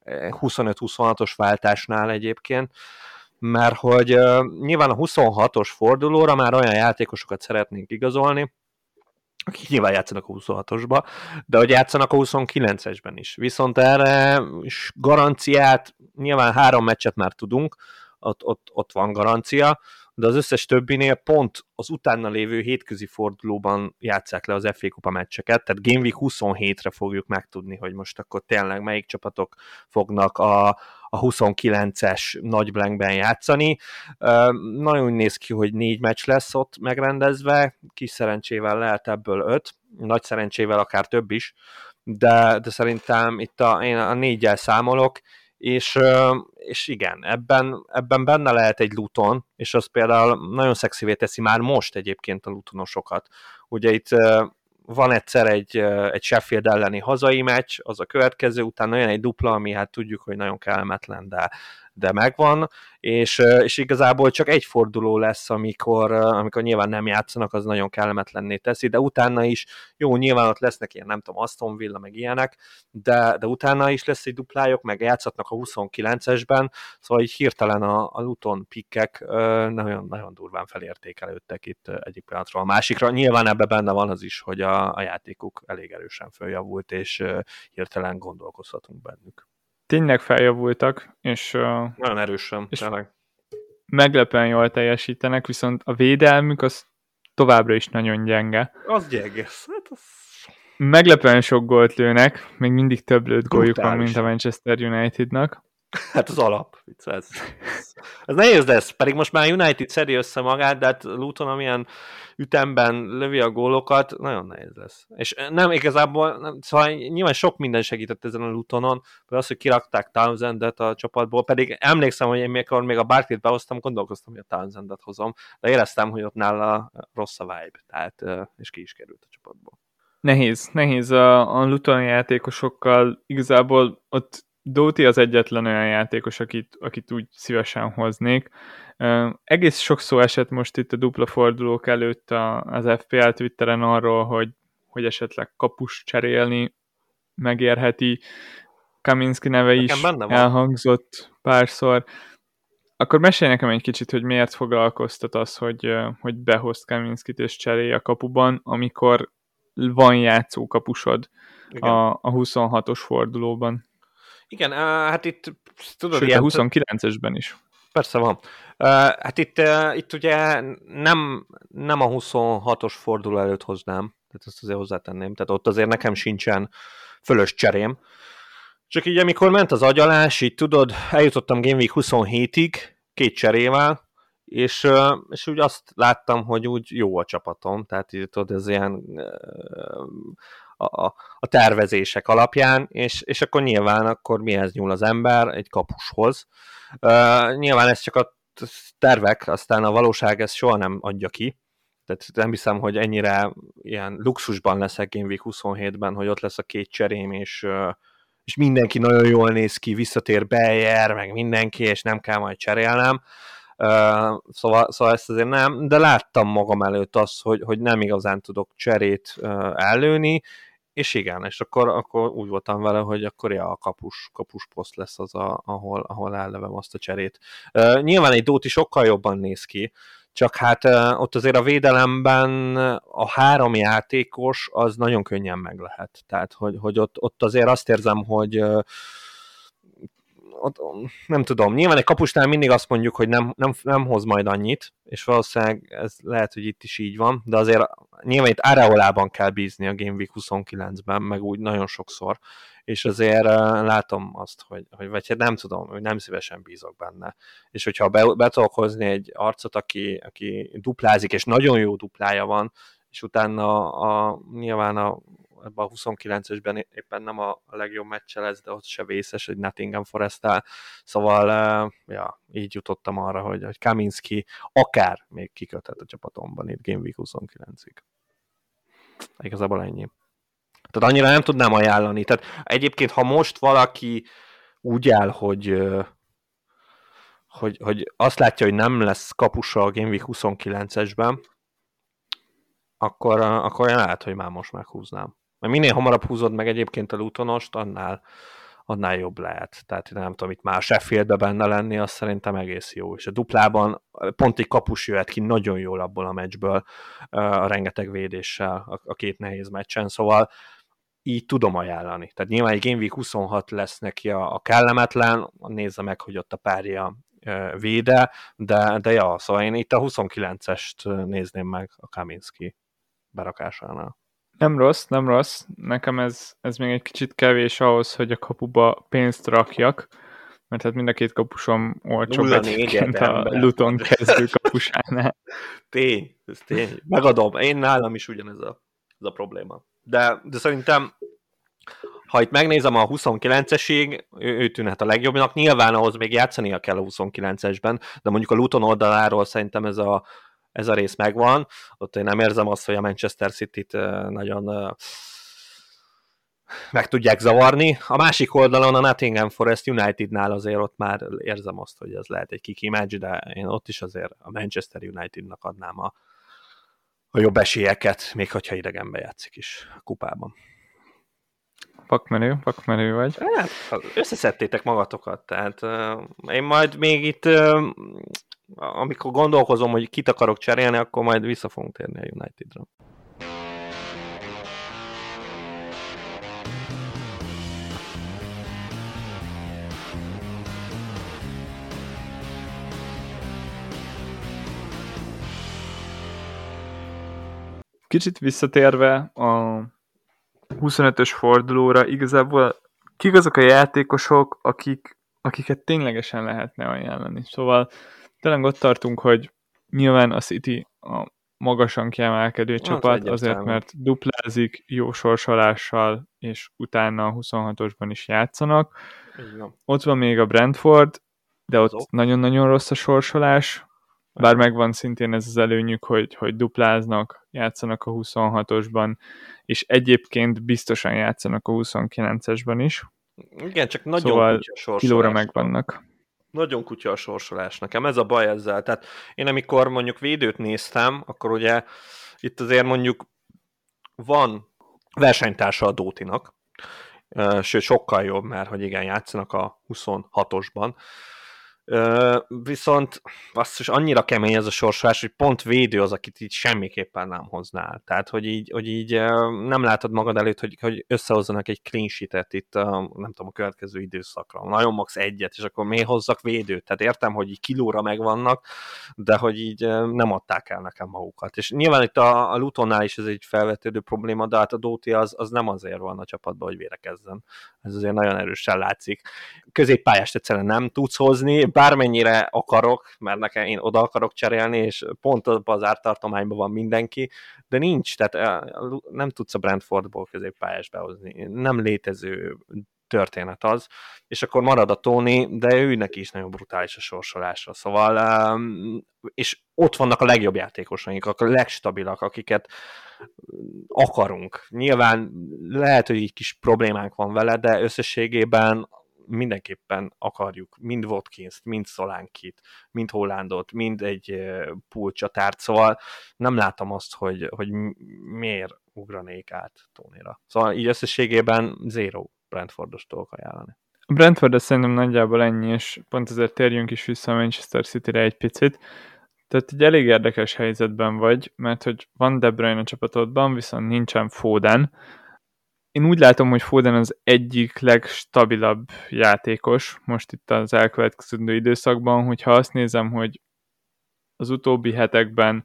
25-26-os váltásnál egyébként, mert hogy uh, nyilván a 26-os fordulóra már olyan játékosokat szeretnénk igazolni, akik nyilván játszanak a 26-osba, de hogy játszanak a 29-esben is. Viszont erre is garanciát, nyilván három meccset már tudunk, ott, ott, ott van garancia, de az összes többinél pont az utána lévő hétközi fordulóban játszák le az FA Kupa meccseket, tehát Game Week 27-re fogjuk megtudni, hogy most akkor tényleg melyik csapatok fognak a, a 29-es nagy blankben játszani. Nagyon néz ki, hogy négy meccs lesz ott megrendezve, kis szerencsével lehet ebből öt, nagy szerencsével akár több is, de, de szerintem itt a, én a négyel számolok, és, és igen, ebben, ebben benne lehet egy Luton, és az például nagyon szexivé teszi már most egyébként a Lutonosokat. Ugye itt van egyszer egy, egy Sheffield elleni hazai meccs, az a következő, utána jön egy dupla, ami hát tudjuk, hogy nagyon kellemetlen, de, de megvan, és, és igazából csak egy forduló lesz, amikor, amikor nyilván nem játszanak, az nagyon kellemetlenné teszi, de utána is, jó, nyilván ott lesznek ilyen, nem tudom, Aston Villa, meg ilyenek, de, de utána is lesz egy duplájuk, meg játszhatnak a 29-esben, szóval így hirtelen a, a Luton pikkek nagyon, nagyon durván felértékelődtek itt egyik pillanatról a másikra. Nyilván ebben benne van az is, hogy a, a játékuk elég erősen följavult, és hirtelen gondolkozhatunk bennük tényleg feljavultak, és... Nagyon erősen, és tényleg. Meglepően jól teljesítenek, viszont a védelmük az továbbra is nagyon gyenge. Az gyenge. Hát az... Meglepően sok gólt lőnek, még mindig több lőtt góljuk van, mint a Manchester Unitednak. Hát az alap. Ez, ez nehéz lesz, pedig most már United szedi össze magát, de hát Luton, amilyen ütemben lövi a gólokat, nagyon nehéz lesz. És nem igazából, nem, szóval nyilván sok minden segített ezen a Lutonon, de az, hogy kirakták Townsendet a csapatból, pedig emlékszem, hogy én mikor még a Barkley-t behoztam, gondolkoztam, hogy a Townsendet hozom, de éreztem, hogy ott nála rossz a vibe, tehát, és ki is került a csapatból. Nehéz, nehéz a, a Luton játékosokkal, igazából ott Dóti az egyetlen olyan játékos, akit, akit úgy szívesen hoznék. Egész sok szó esett most itt a dupla fordulók előtt a, az FPL Twitteren arról, hogy, hogy esetleg kapus cserélni megérheti. Kaminski neve nekem is elhangzott párszor. Akkor mesélj nekem egy kicsit, hogy miért foglalkoztat az, hogy, hogy behozt Kaminskit és cserélj a kapuban, amikor van játszó kapusod a, a 26-os fordulóban. Igen, hát itt tudod, Sőt, ilyen... a 29-esben is. Persze van. Hát itt, itt ugye nem, nem a 26-os forduló előtt hoznám, tehát ezt azért hozzátenném, tehát ott azért nekem sincsen fölös cserém. Csak így amikor ment az agyalás, így tudod, eljutottam Game Week 27-ig, két cserével, és, és úgy azt láttam, hogy úgy jó a csapatom, tehát így tudod, ez ilyen a, a tervezések alapján, és, és akkor nyilván akkor mihez nyúl az ember? Egy kapushoz. Uh, nyilván ez csak a tervek, aztán a valóság ezt soha nem adja ki, tehát nem hiszem, hogy ennyire ilyen luxusban leszek Game Week 27-ben, hogy ott lesz a két cserém, és, és mindenki nagyon jól néz ki, visszatér Beyer, meg mindenki, és nem kell majd cserélnem. Szóval, szóval ezt azért nem, de láttam magam előtt azt, hogy, hogy nem igazán tudok cserét ellőni, és igen, és akkor, akkor úgy voltam vele, hogy akkor ja, a kapus, kapus poszt lesz az, a, ahol, ahol ellevem azt a cserét. Nyilván egy Dóti sokkal jobban néz ki, csak hát ott azért a védelemben a három játékos az nagyon könnyen meg lehet. Tehát, hogy, hogy ott, ott azért azt érzem, hogy ott, nem tudom, nyilván egy kapusnál mindig azt mondjuk, hogy nem, nem, nem hoz majd annyit, és valószínűleg ez lehet, hogy itt is így van, de azért nyilván itt Areolában kell bízni a Game Week 29-ben, meg úgy nagyon sokszor, és azért látom azt, hogy, hogy vagy hát nem tudom, hogy nem szívesen bízok benne. És hogyha be, be tudok hozni egy arcot, aki, aki duplázik, és nagyon jó duplája van, és utána a, nyilván a ebben a 29-esben éppen nem a legjobb meccse lesz, de ott se vészes, hogy Nottingham forest -el. Szóval ja, így jutottam arra, hogy, hogy Kaminski akár még kiköthet a csapatomban itt Game Week 29-ig. Igazából ennyi. Tehát annyira nem tudnám ajánlani. Tehát egyébként, ha most valaki úgy áll, hogy hogy, hogy azt látja, hogy nem lesz kapusa a Game Week 29-esben, akkor, akkor én lehet, hogy már most meghúznám. Mert minél hamarabb húzod meg egyébként a Lutonost, annál, annál jobb lehet. Tehát nem tudom, itt már Sheffieldbe benne lenni, az szerintem egész jó. És a duplában pont egy kapus jöhet ki nagyon jól abból a meccsből a rengeteg védéssel a, a két nehéz meccsen, szóval így tudom ajánlani. Tehát nyilván egy Game Week 26 lesz neki a, a kellemetlen, nézze meg, hogy ott a párja véde, de, de ja, szóval én itt a 29-est nézném meg a Kaminski berakásánál. Nem rossz, nem rossz. Nekem ez, ez még egy kicsit kevés ahhoz, hogy a kapuba pénzt rakjak, mert hát mind a két kapusom olcsóbb egyébként a Luton kezdő kapusánál. Tény, ez tény. Megadom. Én nálam is ugyanez a, ez a probléma. De, de szerintem ha itt megnézem a 29-esig, ő, ő tűnhet a legjobbnak. Nyilván ahhoz még játszania kell a 29-esben, de mondjuk a Luton oldaláról szerintem ez a, ez a rész megvan. Ott én nem érzem azt, hogy a Manchester City-t nagyon meg tudják zavarni. A másik oldalon a Nottingham Forest Unitednál azért ott már érzem azt, hogy ez lehet egy kiki de én ott is azért a Manchester Unitednak adnám a, a jobb esélyeket, még hogyha idegenbe játszik is a kupában. Pakmenő, pakmenő vagy. Hát, összeszedtétek magatokat, tehát uh, én majd még itt, uh, amikor gondolkozom, hogy kit akarok cserélni, akkor majd vissza fogunk térni a Unitedra. Kicsit visszatérve a 25-ös fordulóra, igazából kik azok a játékosok, akik, akiket ténylegesen lehetne ajánlani. Szóval tényleg ott tartunk, hogy nyilván a City a magasan kiemelkedő csapat, azért mert duplázik jó sorsolással, és utána a 26-osban is játszanak. Igen. Ott van még a Brentford, de ott nagyon-nagyon rossz a sorsolás, bár megvan szintén ez az előnyük, hogy, hogy dupláznak, játszanak a 26-osban, és egyébként biztosan játszanak a 29-esben is. Igen, csak nagyon szóval kutya kilóra megvannak. Nagyon kutya a sorsolás nekem, ez a baj ezzel. Tehát én amikor mondjuk védőt néztem, akkor ugye itt azért mondjuk van versenytársa a Dótinak, sőt sokkal jobb, mert hogy igen, játszanak a 26-osban, viszont azt is annyira kemény ez a sorsolás, hogy pont védő az, akit így semmiképpen nem hoznál. Tehát, hogy így, hogy így nem látod magad előtt, hogy, hogy összehozzanak egy clean sheet-et itt, nem tudom, a következő időszakra. Nagyon max egyet, és akkor miért hozzak védőt? Tehát értem, hogy így kilóra megvannak, de hogy így nem adták el nekem magukat. És nyilván itt a, a Lutonnál is ez egy felvetődő probléma, de hát a Dóti az, az nem azért van a csapatban, hogy vérekezzen. Ez azért nagyon erősen látszik. Középpályást egyszerűen nem tudsz hozni, bármennyire akarok, mert nekem én oda akarok cserélni, és pont az ártartományban van mindenki, de nincs, tehát nem tudsz a Brentfordból középpályás behozni. Nem létező történet az, és akkor marad a Tony, de őnek is nagyon brutális a sorsolása, szóval és ott vannak a legjobb játékosaink, a legstabilak, akiket akarunk. Nyilván lehet, hogy egy kis problémánk van vele, de összességében mindenképpen akarjuk mind Watkins-t, mind Szolánkit, mind Hollandot, mind egy pulcsatárt, szóval nem látom azt, hogy, hogy miért ugranék át Tónira. Szóval így összességében zero Brentfordos tudok ajánlani. A Brentford szerintem nagyjából ennyi, és pont ezért térjünk is vissza a Manchester City-re egy picit. Tehát egy elég érdekes helyzetben vagy, mert hogy van De Bruyne a csapatodban, viszont nincsen Foden, én úgy látom, hogy Foden az egyik legstabilabb játékos most itt az elkövetkező időszakban, hogyha azt nézem, hogy az utóbbi hetekben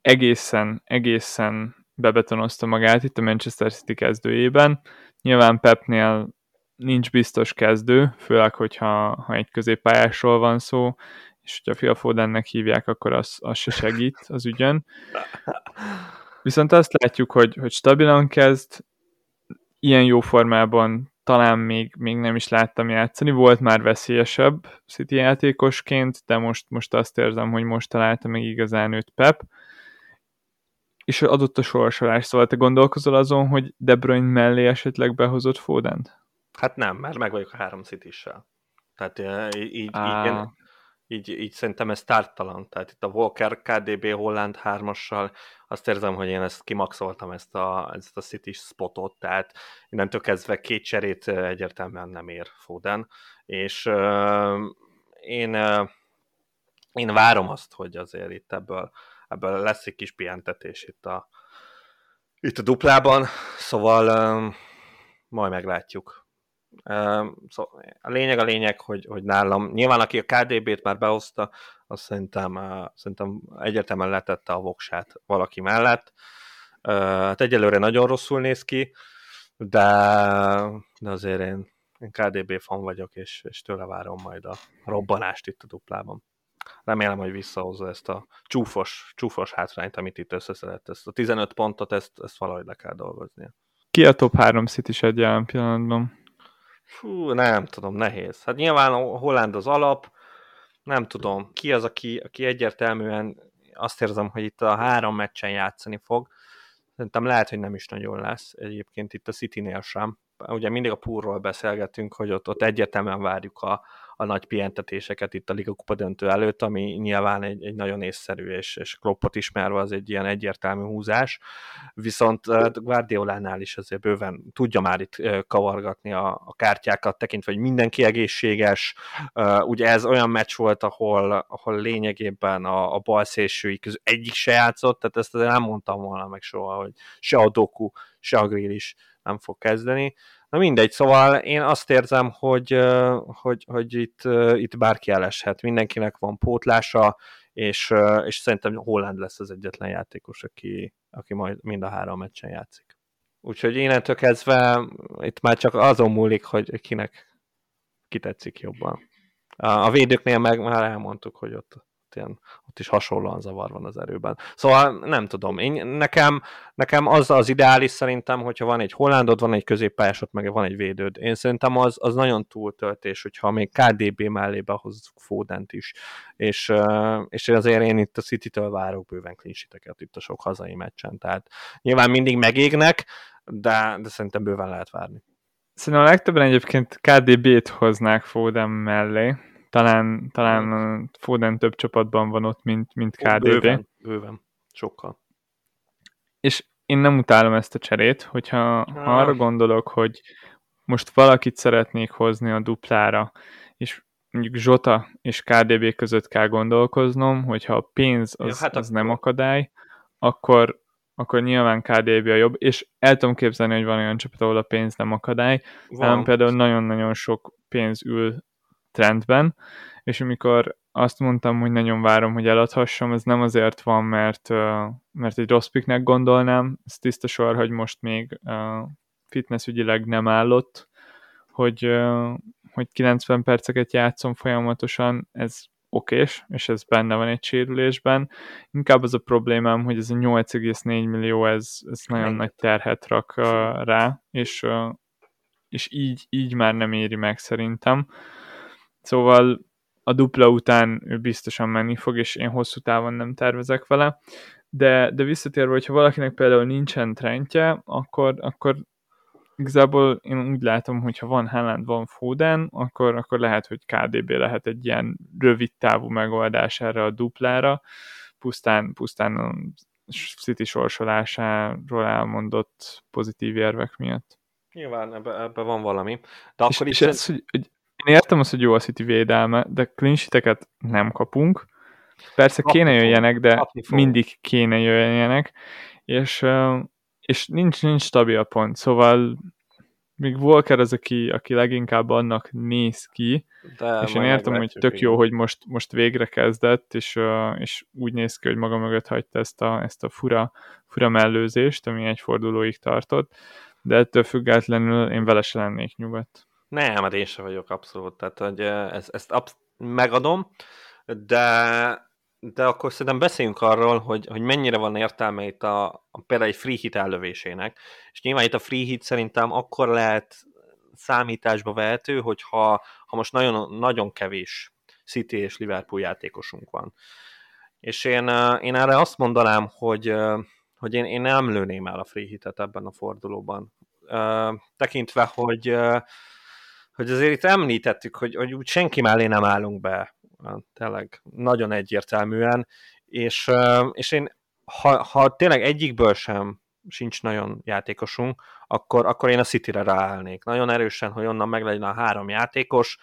egészen, egészen bebetonozta magát itt a Manchester City kezdőjében. Nyilván Pepnél nincs biztos kezdő, főleg, hogyha ha egy középpályásról van szó, és hogyha Phil Fodennek hívják, akkor az, az se segít az ügyön. Viszont azt látjuk, hogy, hogy stabilan kezd, ilyen jó formában talán még, még nem is láttam játszani, volt már veszélyesebb City játékosként, de most, most azt érzem, hogy most találta meg igazán őt Pep, és adott a sorsolás, szóval te gondolkozol azon, hogy De Bruyne mellé esetleg behozott Fodent? Hát nem, mert meg vagyok a három city Tehát így, így, így, így, így szerintem ez tártalan. Tehát itt a Walker KDB Holland 3-assal azt érzem, hogy én ezt kimaxoltam, ezt a, ezt a City spotot, tehát innentől kezdve két cserét egyértelműen nem ér Foden, és uh, én, uh, én várom azt, hogy azért itt ebből, ebből lesz egy kis pihentetés itt a, itt a duplában, szóval uh, majd meglátjuk. Szóval a lényeg a lényeg, hogy, hogy nálam, nyilván aki a KDB-t már behozta, azt szerintem, szerintem egyértelműen letette a voksát valaki mellett. Hát egyelőre nagyon rosszul néz ki, de, de azért én, én KDB fan vagyok, és, és tőle várom majd a robbanást itt a duplában. Remélem, hogy visszahozza ezt a csúfos, csúfos hátrányt, amit itt összeszedett. Ezt a 15 pontot, ezt, ezt valahogy le kell dolgoznia. Ki a top 3 city jelen pillanatban? Fú, nem tudom, nehéz. Hát nyilván a Holland az alap, nem tudom, ki az, aki, aki egyértelműen azt érzem, hogy itt a három meccsen játszani fog. Szerintem lehet, hogy nem is nagyon lesz egyébként itt a City-nél sem. Ugye mindig a púrról beszélgetünk, hogy ott, ott egyértelműen várjuk a, a nagy pihentetéseket itt a Liga Kupa döntő előtt, ami nyilván egy, egy nagyon észszerű, és, és Kloppot ismerve az egy ilyen egyértelmű húzás, viszont Guardiolánál is azért bőven tudja már itt kavargatni a, a kártyákat, tekintve, hogy mindenki egészséges, ugye ez olyan meccs volt, ahol, ahol lényegében a, a bal szélsői közül egyik se játszott, tehát ezt azért nem mondtam volna meg soha, hogy se a Doku, se a Grill is nem fog kezdeni. Na mindegy, szóval én azt érzem, hogy, hogy, hogy itt, itt bárki eleshet. Mindenkinek van pótlása, és, és szerintem Holland lesz az egyetlen játékos, aki, aki majd mind a három meccsen játszik. Úgyhogy innentől kezdve itt már csak azon múlik, hogy kinek kitetszik jobban. A védőknél meg már elmondtuk, hogy ott ott, ilyen, ott is hasonlóan zavar van az erőben. Szóval nem tudom, én, nekem, nekem az az ideális szerintem, hogyha van egy hollandod, van egy középpályásod, meg van egy védőd. Én szerintem az, az nagyon túltöltés, hogyha még KDB mellé behozzuk Fódent is. És, és azért én itt a City-től várok bőven klinsiteket itt a sok hazai meccsen. Tehát nyilván mindig megégnek, de, de szerintem bőven lehet várni. Szerintem a legtöbben egyébként KDB-t hoznák Foden mellé, talán, talán Foden több csapatban van ott, mint, mint KDB. Bőven, bőven. Sokkal. És én nem utálom ezt a cserét, hogyha ha arra gondolok, hogy most valakit szeretnék hozni a duplára, és mondjuk Zsota és KDB között kell gondolkoznom, hogyha a pénz az, ja, hát az nem akadály, akkor, akkor nyilván KDB a jobb, és el tudom képzelni, hogy van olyan csapat, ahol a pénz nem akadály, van. például nagyon-nagyon sok pénz ül trendben, és amikor azt mondtam, hogy nagyon várom, hogy eladhassam, ez nem azért van, mert, mert egy rossz piknek gondolnám, ez tiszta sor, hogy most még fitness ügyileg nem állott, hogy, hogy 90 perceket játszom folyamatosan, ez okés, és ez benne van egy sérülésben. Inkább az a problémám, hogy ez a 8,4 millió, ez, ez nagyon nagy terhet rak rá, és, és így, így már nem éri meg szerintem. Szóval a dupla után ő biztosan menni fog, és én hosszú távon nem tervezek vele. De, de visszatérve, hogyha valakinek például nincsen trendje, akkor, akkor igazából én úgy látom, hogy ha van Haaland, van Foden, akkor, akkor lehet, hogy KDB lehet egy ilyen rövid távú megoldás erre a duplára, pusztán, pusztán a City sorsolásáról elmondott pozitív érvek miatt. Nyilván ebben ebbe van valami. De akkor és, is és ez, hogy, hogy én értem azt, hogy jó a City védelme, de clean nem kapunk. Persze kéne jöjjenek, de mindig kéne jöjjenek, és, és nincs, nincs stabil a pont, szóval még Walker az, aki, aki leginkább annak néz ki, de és én értem, hogy tök jó, hogy most, most végre kezdett, és, és úgy néz ki, hogy maga mögött hagyta ezt a, ezt a fura, fura mellőzést, ami egy fordulóig tartott, de ettől függetlenül én vele se lennék nyugodt. Nem, hát én sem vagyok abszolút, tehát hogy ezt, ezt absz- megadom, de, de akkor szerintem beszéljünk arról, hogy, hogy mennyire van értelme itt a, a például egy free hit ellövésének, és nyilván itt a free hit szerintem akkor lehet számításba vehető, hogyha ha most nagyon, nagyon kevés City és Liverpool játékosunk van. És én, én erre azt mondanám, hogy, hogy én, én nem lőném el a free hitet ebben a fordulóban. Tekintve, hogy hogy azért itt említettük, hogy, hogy úgy senki mellé nem állunk be, tényleg nagyon egyértelműen, és, és én, ha, ha tényleg egyikből sem sincs nagyon játékosunk, akkor, akkor én a City-re ráállnék. Nagyon erősen, hogy onnan meg legyen a három játékos,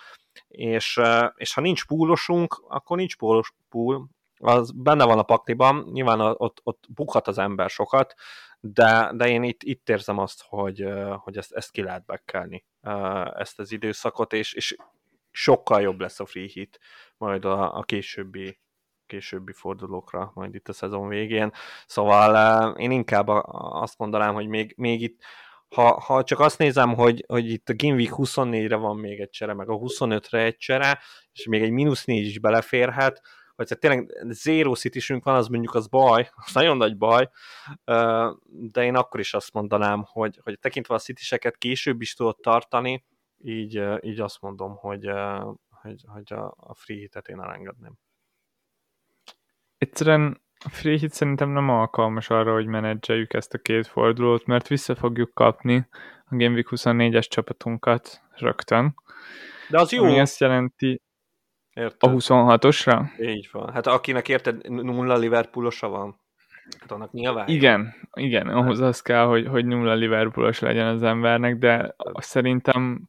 és, és ha nincs púlosunk, akkor nincs púlos, púl, az benne van a pakliban, nyilván ott, ott bukhat az ember sokat, de, de én itt, itt érzem azt, hogy, hogy ezt, ezt ki lehet bekelni, ezt az időszakot, és, és sokkal jobb lesz a free hit majd a, a későbbi későbbi fordulókra, majd itt a szezon végén. Szóval én inkább azt mondanám, hogy még, még itt ha, ha csak azt nézem, hogy, hogy itt a Game Week 24-re van még egy csere, meg a 25-re egy csere, és még egy mínusz 4 is beleférhet, hát tényleg zero city van, az mondjuk az baj, az nagyon nagy baj, de én akkor is azt mondanám, hogy, hogy tekintve a city később is tudod tartani, így, így azt mondom, hogy, hogy, hogy a, a free hitet én elengedném. Egyszerűen a free hit szerintem nem alkalmas arra, hogy menedzseljük ezt a két fordulót, mert vissza fogjuk kapni a Game Week 24-es csapatunkat rögtön. De az jó. Ami azt jelenti, Érted? A 26-osra? Így van. Hát akinek érted, nulla Liverpoolosa van, hát annak nyilván. Igen, igen, ahhoz az kell, hogy, hogy nulla Liverpoolos legyen az embernek, de szerintem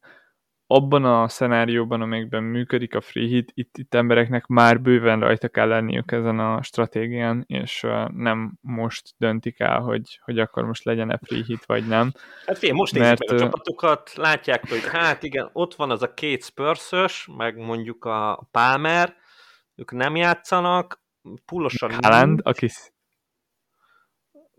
abban a szenárióban, amikben működik a free hit, itt, itt embereknek már bőven rajta kell lenniük ezen a stratégián, és nem most döntik el, hogy, hogy akkor most legyen-e free hit, vagy nem. Hát fél, most nézik meg a csapatokat, látják, hogy hát igen, ott van az a két spurs meg mondjuk a Palmer, ők nem játszanak, pullosan Haaland, aki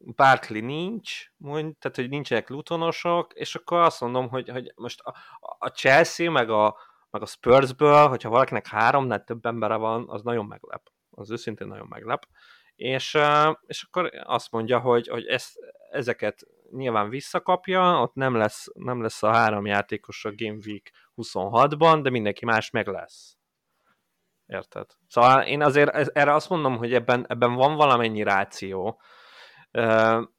Barkley nincs, mondj, tehát hogy nincsenek lutonosok, és akkor azt mondom, hogy, hogy most a, a Chelsea meg a, meg a Spursből, hogyha valakinek háromnál több embere van, az nagyon meglep. Az őszintén nagyon meglep. És, és akkor azt mondja, hogy, hogy ezt, ezeket nyilván visszakapja, ott nem lesz, nem lesz a három játékos a Game Week 26-ban, de mindenki más meg lesz. Érted? Szóval én azért erre azt mondom, hogy ebben, ebben van valamennyi ráció,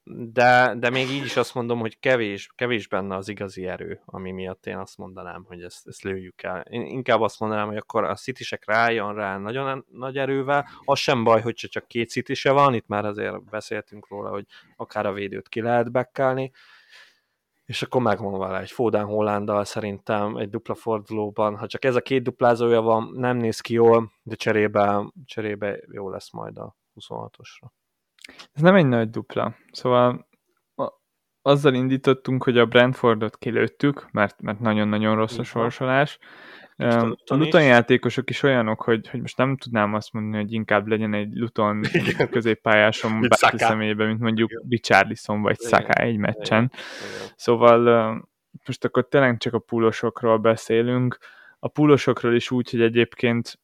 de, de még így is azt mondom, hogy kevés, kevés benne az igazi erő, ami miatt én azt mondanám, hogy ezt, ezt lőjük el. Én inkább azt mondanám, hogy akkor a citisek rájön rá nagyon nagy erővel, az sem baj, hogy csak két citise van, itt már azért beszéltünk róla, hogy akár a védőt ki lehet bekkelni, és akkor megvan vele egy Foden Hollandal szerintem egy dupla fordulóban, ha csak ez a két duplázója van, nem néz ki jól, de cserébe, cserébe jó lesz majd a 26-osra. Ez nem egy nagy dupla. Szóval azzal indítottunk, hogy a Brentfordot kilőttük, mert, mert nagyon-nagyon rossz a sorsolás. A Luton játékosok is olyanok, hogy, hogy most nem tudnám azt mondani, hogy inkább legyen egy Luton középpályáson bárki személyében, mint mondjuk Richarlison vagy Saka egy meccsen. Szóval most akkor tényleg csak a púlosokról beszélünk. A púlosokról is úgy, hogy egyébként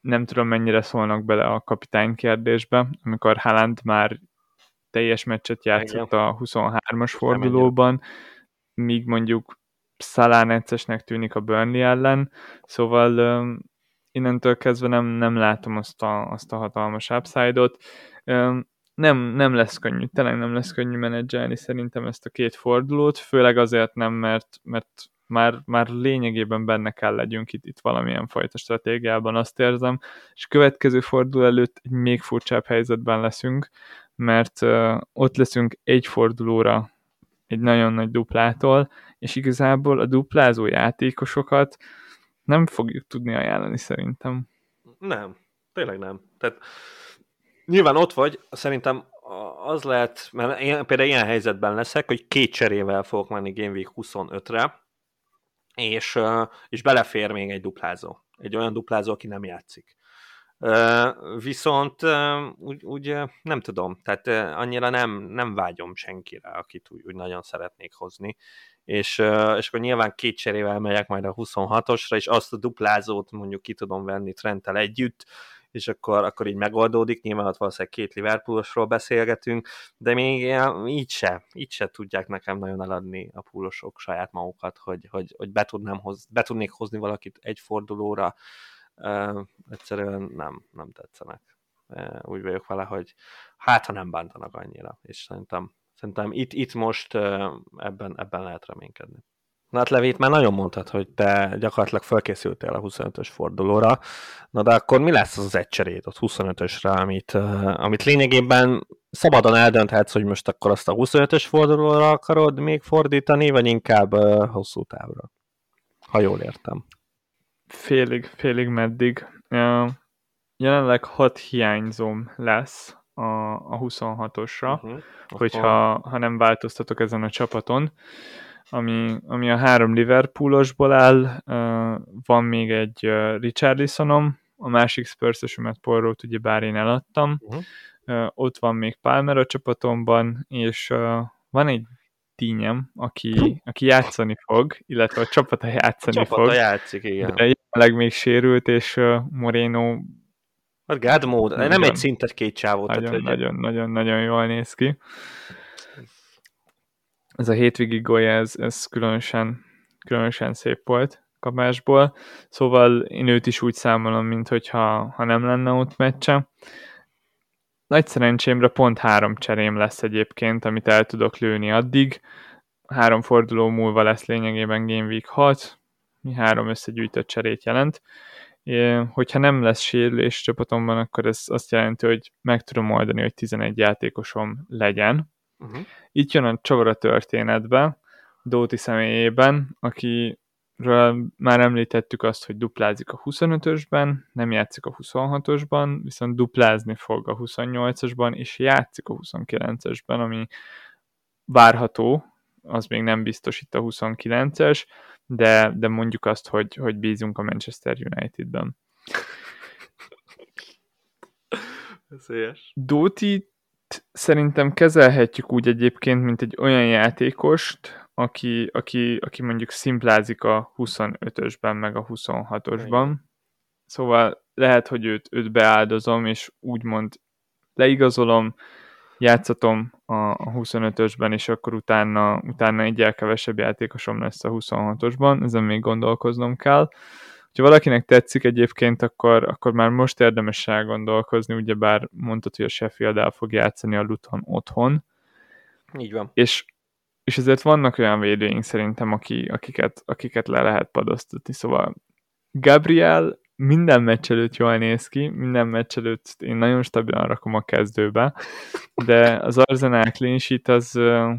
nem tudom mennyire szólnak bele a kapitány kérdésbe, amikor Haaland már teljes meccset játszott a 23-as fordulóban, míg mondjuk Salah neccesnek tűnik a Burnley ellen, szóval um, innentől kezdve nem, nem látom azt a, azt a hatalmas upside-ot. Um, nem, nem lesz könnyű, tényleg nem lesz könnyű menedzselni szerintem ezt a két fordulót, főleg azért nem, mert, mert már, már lényegében benne kell legyünk itt, itt valamilyen fajta stratégiában, azt érzem, és következő forduló előtt egy még furcsább helyzetben leszünk, mert uh, ott leszünk egy fordulóra egy nagyon nagy duplától, és igazából a duplázó játékosokat nem fogjuk tudni ajánlani szerintem. Nem, tényleg nem. Tehát nyilván ott vagy, szerintem az lehet, mert én például ilyen helyzetben leszek, hogy két cserével fogok menni Game Week 25-re, és, és belefér még egy duplázó. Egy olyan duplázó, aki nem játszik. Viszont úgy, úgy nem tudom, tehát annyira nem, nem vágyom senkire, akit úgy, úgy nagyon szeretnék hozni. És, és akkor nyilván két cserével megyek majd a 26-osra, és azt a duplázót mondjuk ki tudom venni Trenttel együtt, és akkor, akkor így megoldódik, nyilván ott valószínűleg két Liverpoolosról beszélgetünk, de még így se, így se tudják nekem nagyon eladni a púlosok saját magukat, hogy, hogy, hogy be, tudnám hoz, be tudnék hozni valakit egy fordulóra, uh, egyszerűen nem, nem tetszenek. Uh, úgy vagyok vele, hogy hát ha nem bántanak annyira, és szerintem, szerintem itt, itt most ebben, ebben lehet reménykedni. Na hát Levét már nagyon mondtad, hogy te gyakorlatilag felkészültél a 25-ös fordulóra, na de akkor mi lesz az az egy cserét ott 25-ösre, amit, uh, amit lényegében szabadon eldönthetsz, hogy most akkor azt a 25-ös fordulóra akarod még fordítani, vagy inkább uh, hosszú távra? Ha jól értem. Félig, félig meddig. Uh, jelenleg 6 hiányzóm lesz a, a 26-osra, uh-huh. hogyha ha nem változtatok ezen a csapaton ami, ami a három Liverpoolosból áll, van még egy Richarlisonom, a másik Spurs-ösömet Porrót ugye bár én eladtam, uh-huh. ott van még Palmer a csapatomban, és van egy tínyem, aki, aki játszani fog, illetve a csapata játszani a csapata fog. játszik, igen. De jelenleg még sérült, és Moreno Hát God mode, nagyon, nem egy szintet két csávó. Nagyon, tehát, nagyon, nagyon, nagyon jól néz ki. Ez a hétvégi gólya, ez, ez különösen, különösen szép volt kapásból, szóval én őt is úgy számolom, mint hogyha ha nem lenne ott meccse. Nagy szerencsémre pont három cserém lesz egyébként, amit el tudok lőni addig. Három forduló múlva lesz lényegében Game Week 6, mi három összegyűjtött cserét jelent. Hogyha nem lesz sérülés csapatomban, akkor ez azt jelenti, hogy meg tudom oldani, hogy 11 játékosom legyen. Uh-huh. Itt jön a csavar a történetbe, Dóti személyében, aki már említettük azt, hogy duplázik a 25-ösben, nem játszik a 26-osban, viszont duplázni fog a 28-osban, és játszik a 29-esben, ami várható, az még nem biztos itt a 29-es, de, de mondjuk azt, hogy, hogy bízunk a Manchester United-ben. Dóti szerintem kezelhetjük úgy egyébként, mint egy olyan játékost, aki, aki, aki mondjuk szimplázik a 25-ösben, meg a 26-osban. Szóval lehet, hogy őt, őt beáldozom, és úgymond leigazolom, játszatom a, a 25-ösben, és akkor utána, utána egyel kevesebb játékosom lesz a 26-osban, ezen még gondolkoznom kell. Ha valakinek tetszik egyébként, akkor, akkor már most érdemes elgondolkozni, ugyebár mondtad, hogy a Sheffield el fog játszani a Luton otthon. Így van. És és ezért vannak olyan védőink szerintem, aki, akiket, akiket le lehet padoztatni, szóval Gabriel minden meccs előtt jól néz ki, minden meccs előtt én nagyon stabilan rakom a kezdőbe, de az Arsenal clean sheet az uh,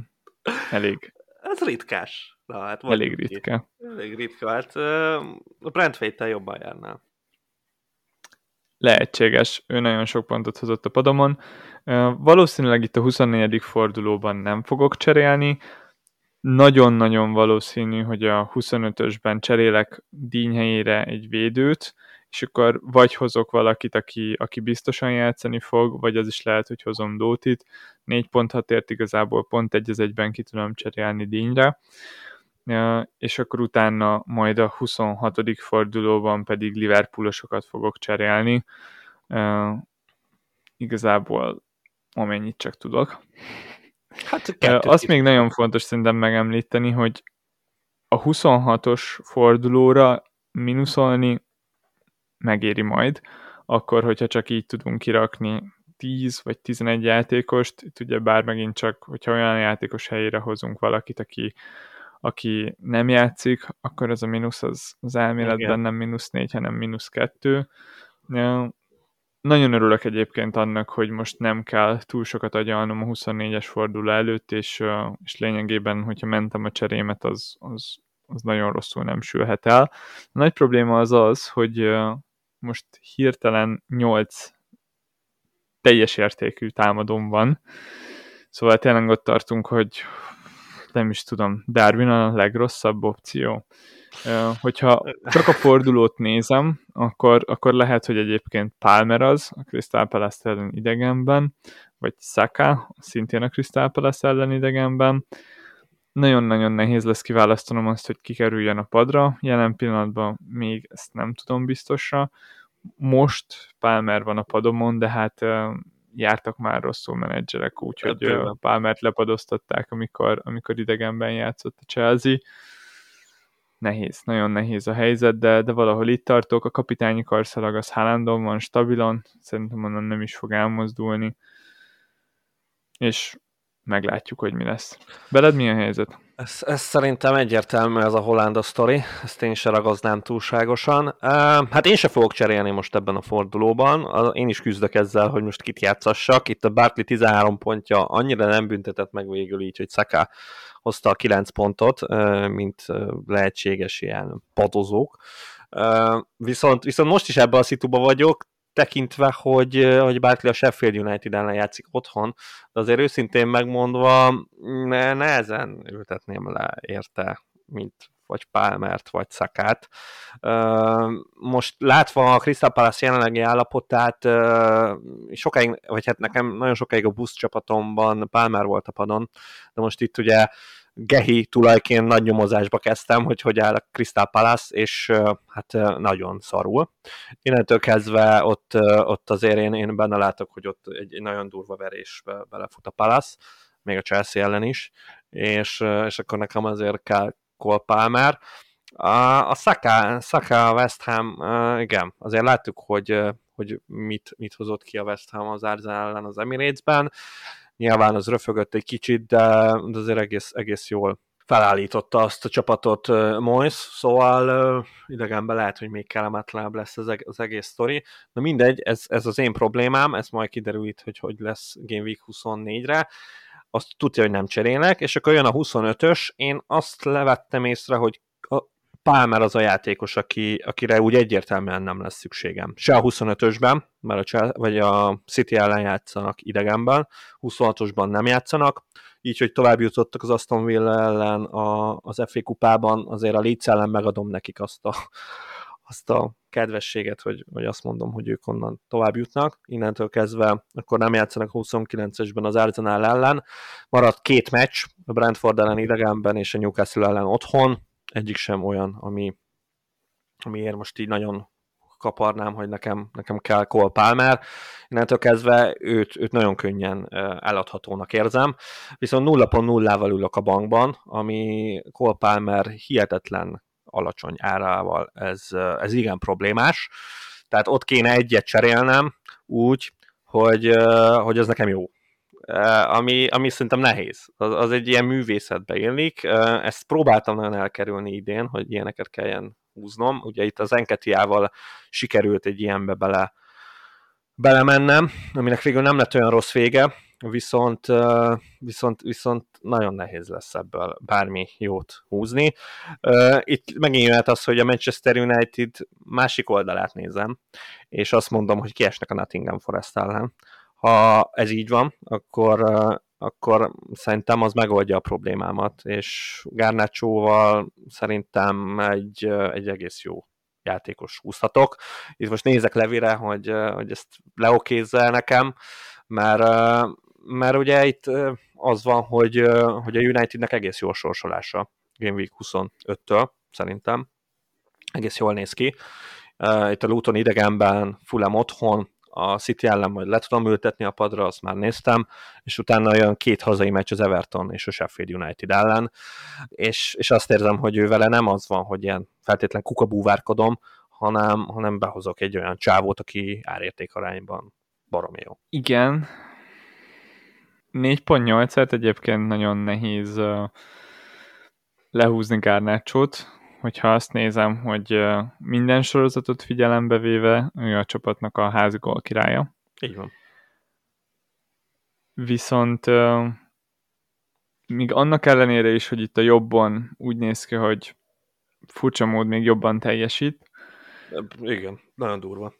elég. Ez ritkás. Na, hát elég ritka. Elég ritka. Hát a Brentfait-tel jobban járnál. Lehetséges. Ő nagyon sok pontot hozott a padomon. Valószínűleg itt a 24. fordulóban nem fogok cserélni, nagyon-nagyon valószínű, hogy a 25-ösben cserélek díny helyére egy védőt, és akkor vagy hozok valakit, aki, aki biztosan játszani fog, vagy az is lehet, hogy hozom Dótit. 4.6 ért igazából pont egy az egyben ki tudom cserélni dínyre, és akkor utána majd a 26. fordulóban pedig Liverpoolosokat fogok cserélni. Igazából amennyit csak tudok. Hát Azt még nagyon fontos szerintem megemlíteni, hogy a 26-os fordulóra mínuszolni megéri majd, akkor, hogyha csak így tudunk kirakni 10 vagy 11 játékost, itt ugye bár megint csak, hogyha olyan játékos helyére hozunk valakit, aki, aki nem játszik, akkor ez a mínusz az, az elméletben Igen. nem mínusz 4, hanem mínusz 2. Nagyon örülök egyébként annak, hogy most nem kell túl sokat agyalnom a 24-es forduló előtt, és, és lényegében, hogyha mentem a cserémet, az, az, az nagyon rosszul nem sülhet el. A nagy probléma az az, hogy most hirtelen 8 teljes értékű támadom van, szóval tényleg ott tartunk, hogy nem is tudom, Darwin a legrosszabb opció. Hogyha csak a fordulót nézem, akkor, akkor lehet, hogy egyébként Palmer az, a Crystal Palace ellen idegenben, vagy Saka, szintén a Crystal Palace ellen idegenben. Nagyon-nagyon nehéz lesz kiválasztanom azt, hogy kikerüljön a padra. Jelen pillanatban még ezt nem tudom biztosra. Most Palmer van a padomon, de hát jártak már rosszul menedzserek, úgyhogy hát, Palmert lepadoztatták, amikor, amikor idegenben játszott a Chelsea nehéz, nagyon nehéz a helyzet, de, de valahol itt tartok. A kapitányi karszalag az Haalandon van stabilan, szerintem onnan nem is fog elmozdulni, és meglátjuk, hogy mi lesz. Beled mi a helyzet? Ez, ez szerintem egyértelmű ez a Hollanda sztori, ezt én se ragaznám túlságosan. Hát én se fogok cserélni most ebben a fordulóban, én is küzdök ezzel, hogy most kit játszassak. Itt a Barkley 13 pontja annyira nem büntetett meg végül így, hogy Saka hozta a 9 pontot, mint lehetséges ilyen padozók. Viszont, viszont most is ebben a szituba vagyok, tekintve, hogy, hogy Barkley a Sheffield United ellen játszik otthon, de azért őszintén megmondva ne, nehezen ültetném le érte, mint vagy Palmert, vagy Szakát. Most látva a Crystal Palace jelenlegi állapotát, sokáig, vagy hát nekem nagyon sokáig a busz csapatomban Palmer volt a padon, de most itt ugye Gehi tulajként nagy nyomozásba kezdtem, hogy hogy áll a Crystal Palace, és hát nagyon szarul. Innentől kezdve ott, ott azért én, én benne látok, hogy ott egy, egy nagyon durva verésbe belefut a Palace, még a Chelsea ellen is, és, és akkor nekem azért kell Cole Palmer. A, a Saka, Saka West Ham, igen, azért láttuk, hogy, hogy mit, mit hozott ki a West Ham az Arsenal ellen az Emirates-ben. Nyilván az röfögött egy kicsit, de, azért egész, egész jól felállította azt a csapatot Moyes, szóval idegenben lehet, hogy még kellemetlenebb lesz az, eg- az egész sztori. Na mindegy, ez, ez az én problémám, ez majd kiderül itt, hogy hogy lesz Game Week 24-re. Azt tudja, hogy nem cserélnek, és akkor jön a 25-ös, én azt levettem észre, hogy Palmer az a játékos, aki, akire úgy egyértelműen nem lesz szükségem. Se a 25-ösben, mert a, vagy a City ellen játszanak idegenben, 26-osban nem játszanak, így, hogy tovább jutottak az Aston Villa ellen a, az FA kupában, azért a Leeds ellen megadom nekik azt a, azt a kedvességet, hogy, hogy azt mondom, hogy ők onnan tovább jutnak. Innentől kezdve akkor nem játszanak 29-esben az Arsenal ellen. Maradt két meccs, a Brentford ellen idegenben és a Newcastle ellen otthon egyik sem olyan, ami, amiért most így nagyon kaparnám, hogy nekem, nekem kell Cole Palmer. Innentől kezdve őt, őt nagyon könnyen eladhatónak érzem. Viszont 0.0-val ülök a bankban, ami Cole Palmer hihetetlen alacsony árával, ez, ez igen problémás. Tehát ott kéne egyet cserélnem úgy, hogy, hogy az nekem jó ami, ami szerintem nehéz. Az, az egy ilyen művészetbe élnik. Ezt próbáltam nagyon elkerülni idén, hogy ilyeneket kelljen húznom. Ugye itt az Enketiával sikerült egy ilyenbe bele, belemennem, aminek végül nem lett olyan rossz vége, viszont, viszont, viszont nagyon nehéz lesz ebből bármi jót húzni. Itt megint jöhet az, hogy a Manchester United másik oldalát nézem, és azt mondom, hogy kiesnek a Nottingham Forest ellen ha ez így van, akkor, akkor szerintem az megoldja a problémámat, és Garnácsóval szerintem egy, egy egész jó játékos húzhatok. Itt most nézek Levire, hogy, hogy ezt leokézzel nekem, mert, mert ugye itt az van, hogy, hogy a Unitednek egész jó sorsolása Game Week 25-től, szerintem. Egész jól néz ki. Itt a Luton idegenben, Fulham otthon, a City ellen majd le tudom ültetni a padra, azt már néztem, és utána jön két hazai meccs az Everton és a Sheffield United ellen, és, és azt érzem, hogy ő vele nem az van, hogy ilyen feltétlen kukabúvárkodom, hanem, hanem behozok egy olyan csávót, aki árérték arányban barom jó. Igen. 4.8-et egyébként nagyon nehéz lehúzni Garnácsot, hogyha azt nézem, hogy minden sorozatot figyelembe véve, ő a csapatnak a házi gól királya. Így van. Viszont még annak ellenére is, hogy itt a jobban úgy néz ki, hogy furcsa mód még jobban teljesít. Igen, nagyon durva.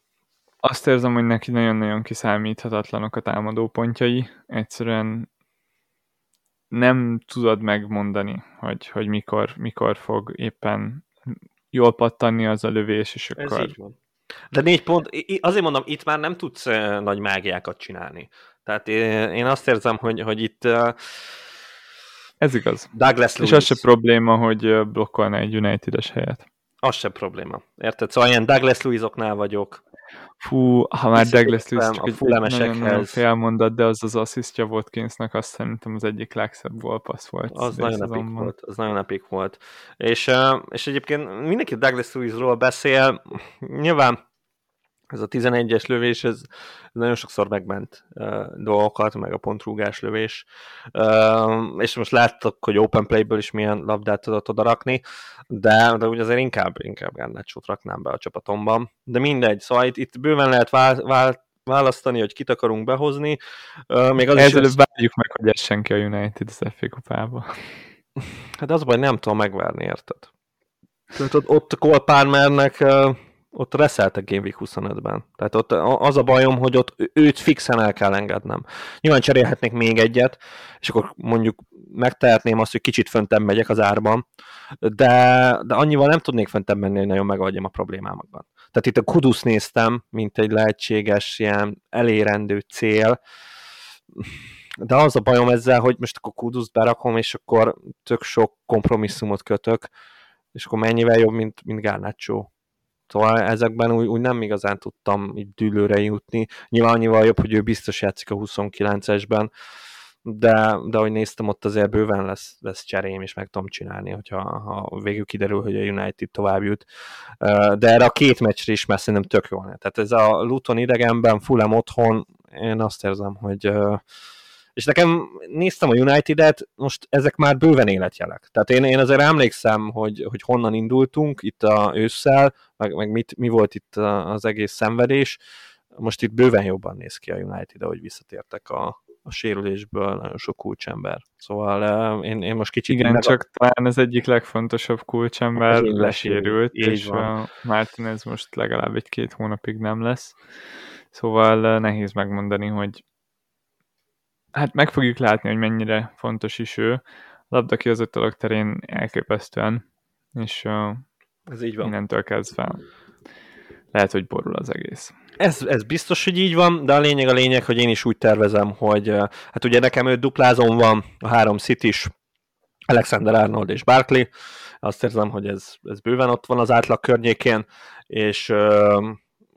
Azt érzem, hogy neki nagyon-nagyon kiszámíthatatlanok a támadó pontjai. Egyszerűen nem tudod megmondani, hogy, hogy mikor, mikor fog éppen jól pattanni az a lövés, és akkor... Ez így van. De négy pont, azért mondom, itt már nem tudsz nagy mágiákat csinálni. Tehát én azt érzem, hogy, hogy itt ez igaz. Douglas Lewis. És az se probléma, hogy blokkolna egy United-es helyet. Az se probléma. Érted? Szóval ilyen Douglas Lewisoknál vagyok. Fú, ha már Douglas Lewis csak a egy nagyon, nagyon félmondat, de az az asszisztja volt Kingsnak, azt szerintem az egyik legszebb gólpassz volt. Az nagyon epik volt, az nagyon epik volt. És, és egyébként mindenki Douglas Lewisról beszél, nyilván ez a 11-es lövés, ez nagyon sokszor megment uh, dolgokat, meg a pontrúgás lövés, uh, és most láttok, hogy open playből is milyen labdát tudott oda rakni, de, de ugye azért inkább, inkább Garnaccio raknám be a csapatomban. De mindegy, szóval itt, itt bőven lehet vál, vál, választani, hogy kit akarunk behozni. Uh, még az Ezelőbb is várjuk meg, hogy essen ki a United az FA kupába. Hát az baj, nem tudom megvárni, érted? Tehát ott, ott Cole Palmernek uh, ott reszeltek Game Week 25-ben. Tehát ott az a bajom, hogy ott őt fixen el kell engednem. Nyilván cserélhetnék még egyet, és akkor mondjuk megtehetném azt, hogy kicsit föntem megyek az árban, de, de annyival nem tudnék föntem menni, hogy nagyon megoldjam a problémámakban. Tehát itt a Kudus néztem, mint egy lehetséges ilyen elérendő cél. de az a bajom ezzel, hogy most akkor Kuduszt berakom, és akkor tök sok kompromisszumot kötök, és akkor mennyivel jobb, mint, mint Garnacho. Szóval ezekben úgy, úgy nem igazán tudtam így dűlőre jutni. Nyilván annyival jobb, hogy ő biztos játszik a 29-esben, de, de ahogy néztem, ott azért bőven lesz, lesz cserém, és meg tudom csinálni, hogyha ha végül kiderül, hogy a United tovább jut. De erre a két meccsre is mert szerintem tök jól. Tehát ez a Luton idegenben, Fulham otthon, én azt érzem, hogy és nekem néztem a United-et, most ezek már bőven életjelek. Tehát én, én azért emlékszem, hogy, hogy honnan indultunk itt a ősszel, meg, meg mit, mi volt itt az egész szenvedés. Most itt bőven jobban néz ki a United, ahogy visszatértek a, a sérülésből nagyon sok kulcsember. Szóval uh, én, én most kicsit... Igen, csak a... talán az egyik legfontosabb kulcsember lesérült, és van. a Martinez most legalább egy-két hónapig nem lesz. Szóval uh, nehéz megmondani, hogy hát meg fogjuk látni, hogy mennyire fontos is ő. Labda kihozatalok terén elképesztően, és uh, Ez így van. innentől kezdve lehet, hogy borul az egész. Ez, ez biztos, hogy így van, de a lényeg a lényeg, hogy én is úgy tervezem, hogy hát ugye nekem ő duplázom van, a három city is, Alexander Arnold és Barkley, azt érzem, hogy ez, ez bőven ott van az átlag környékén, és,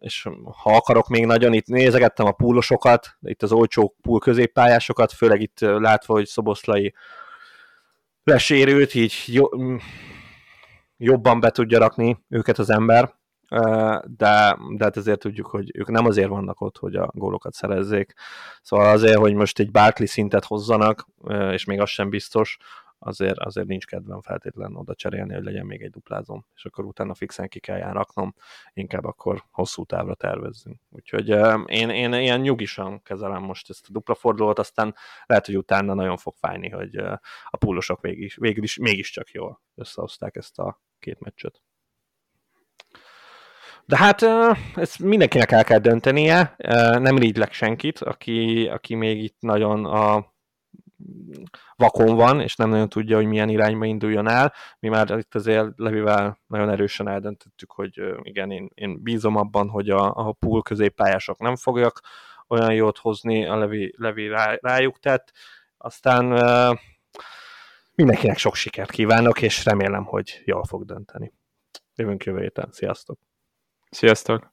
és ha akarok még nagyon, itt nézegettem a púlosokat, itt az olcsó púl középpályásokat, főleg itt látva, hogy Szoboszlai lesérült, így jobban be tudja rakni őket az ember, de, de hát azért tudjuk, hogy ők nem azért vannak ott, hogy a gólokat szerezzék. Szóval azért, hogy most egy Barkley szintet hozzanak, és még az sem biztos, azért, azért nincs kedvem feltétlenül oda cserélni, hogy legyen még egy duplázom, és akkor utána fixen ki kell raknom, inkább akkor hosszú távra tervezzünk. Úgyhogy én, én ilyen nyugisan kezelem most ezt a dupla fordulót, aztán lehet, hogy utána nagyon fog fájni, hogy a púlosok végig, végül is mégiscsak jól összehozták ezt a két meccset. De hát ezt mindenkinek el kell döntenie, nem rigylek senkit, aki, aki még itt nagyon a vakon van, és nem nagyon tudja, hogy milyen irányba induljon el. Mi már itt azért Levivel nagyon erősen eldöntöttük, hogy igen, én, én bízom abban, hogy a, a pool középpályások nem fogják olyan jót hozni, a Levi, Levi rá, rájuk tett. Aztán mindenkinek sok sikert kívánok, és remélem, hogy jól fog dönteni. Jövünk jövő héten. Sziasztok! Sziasztok!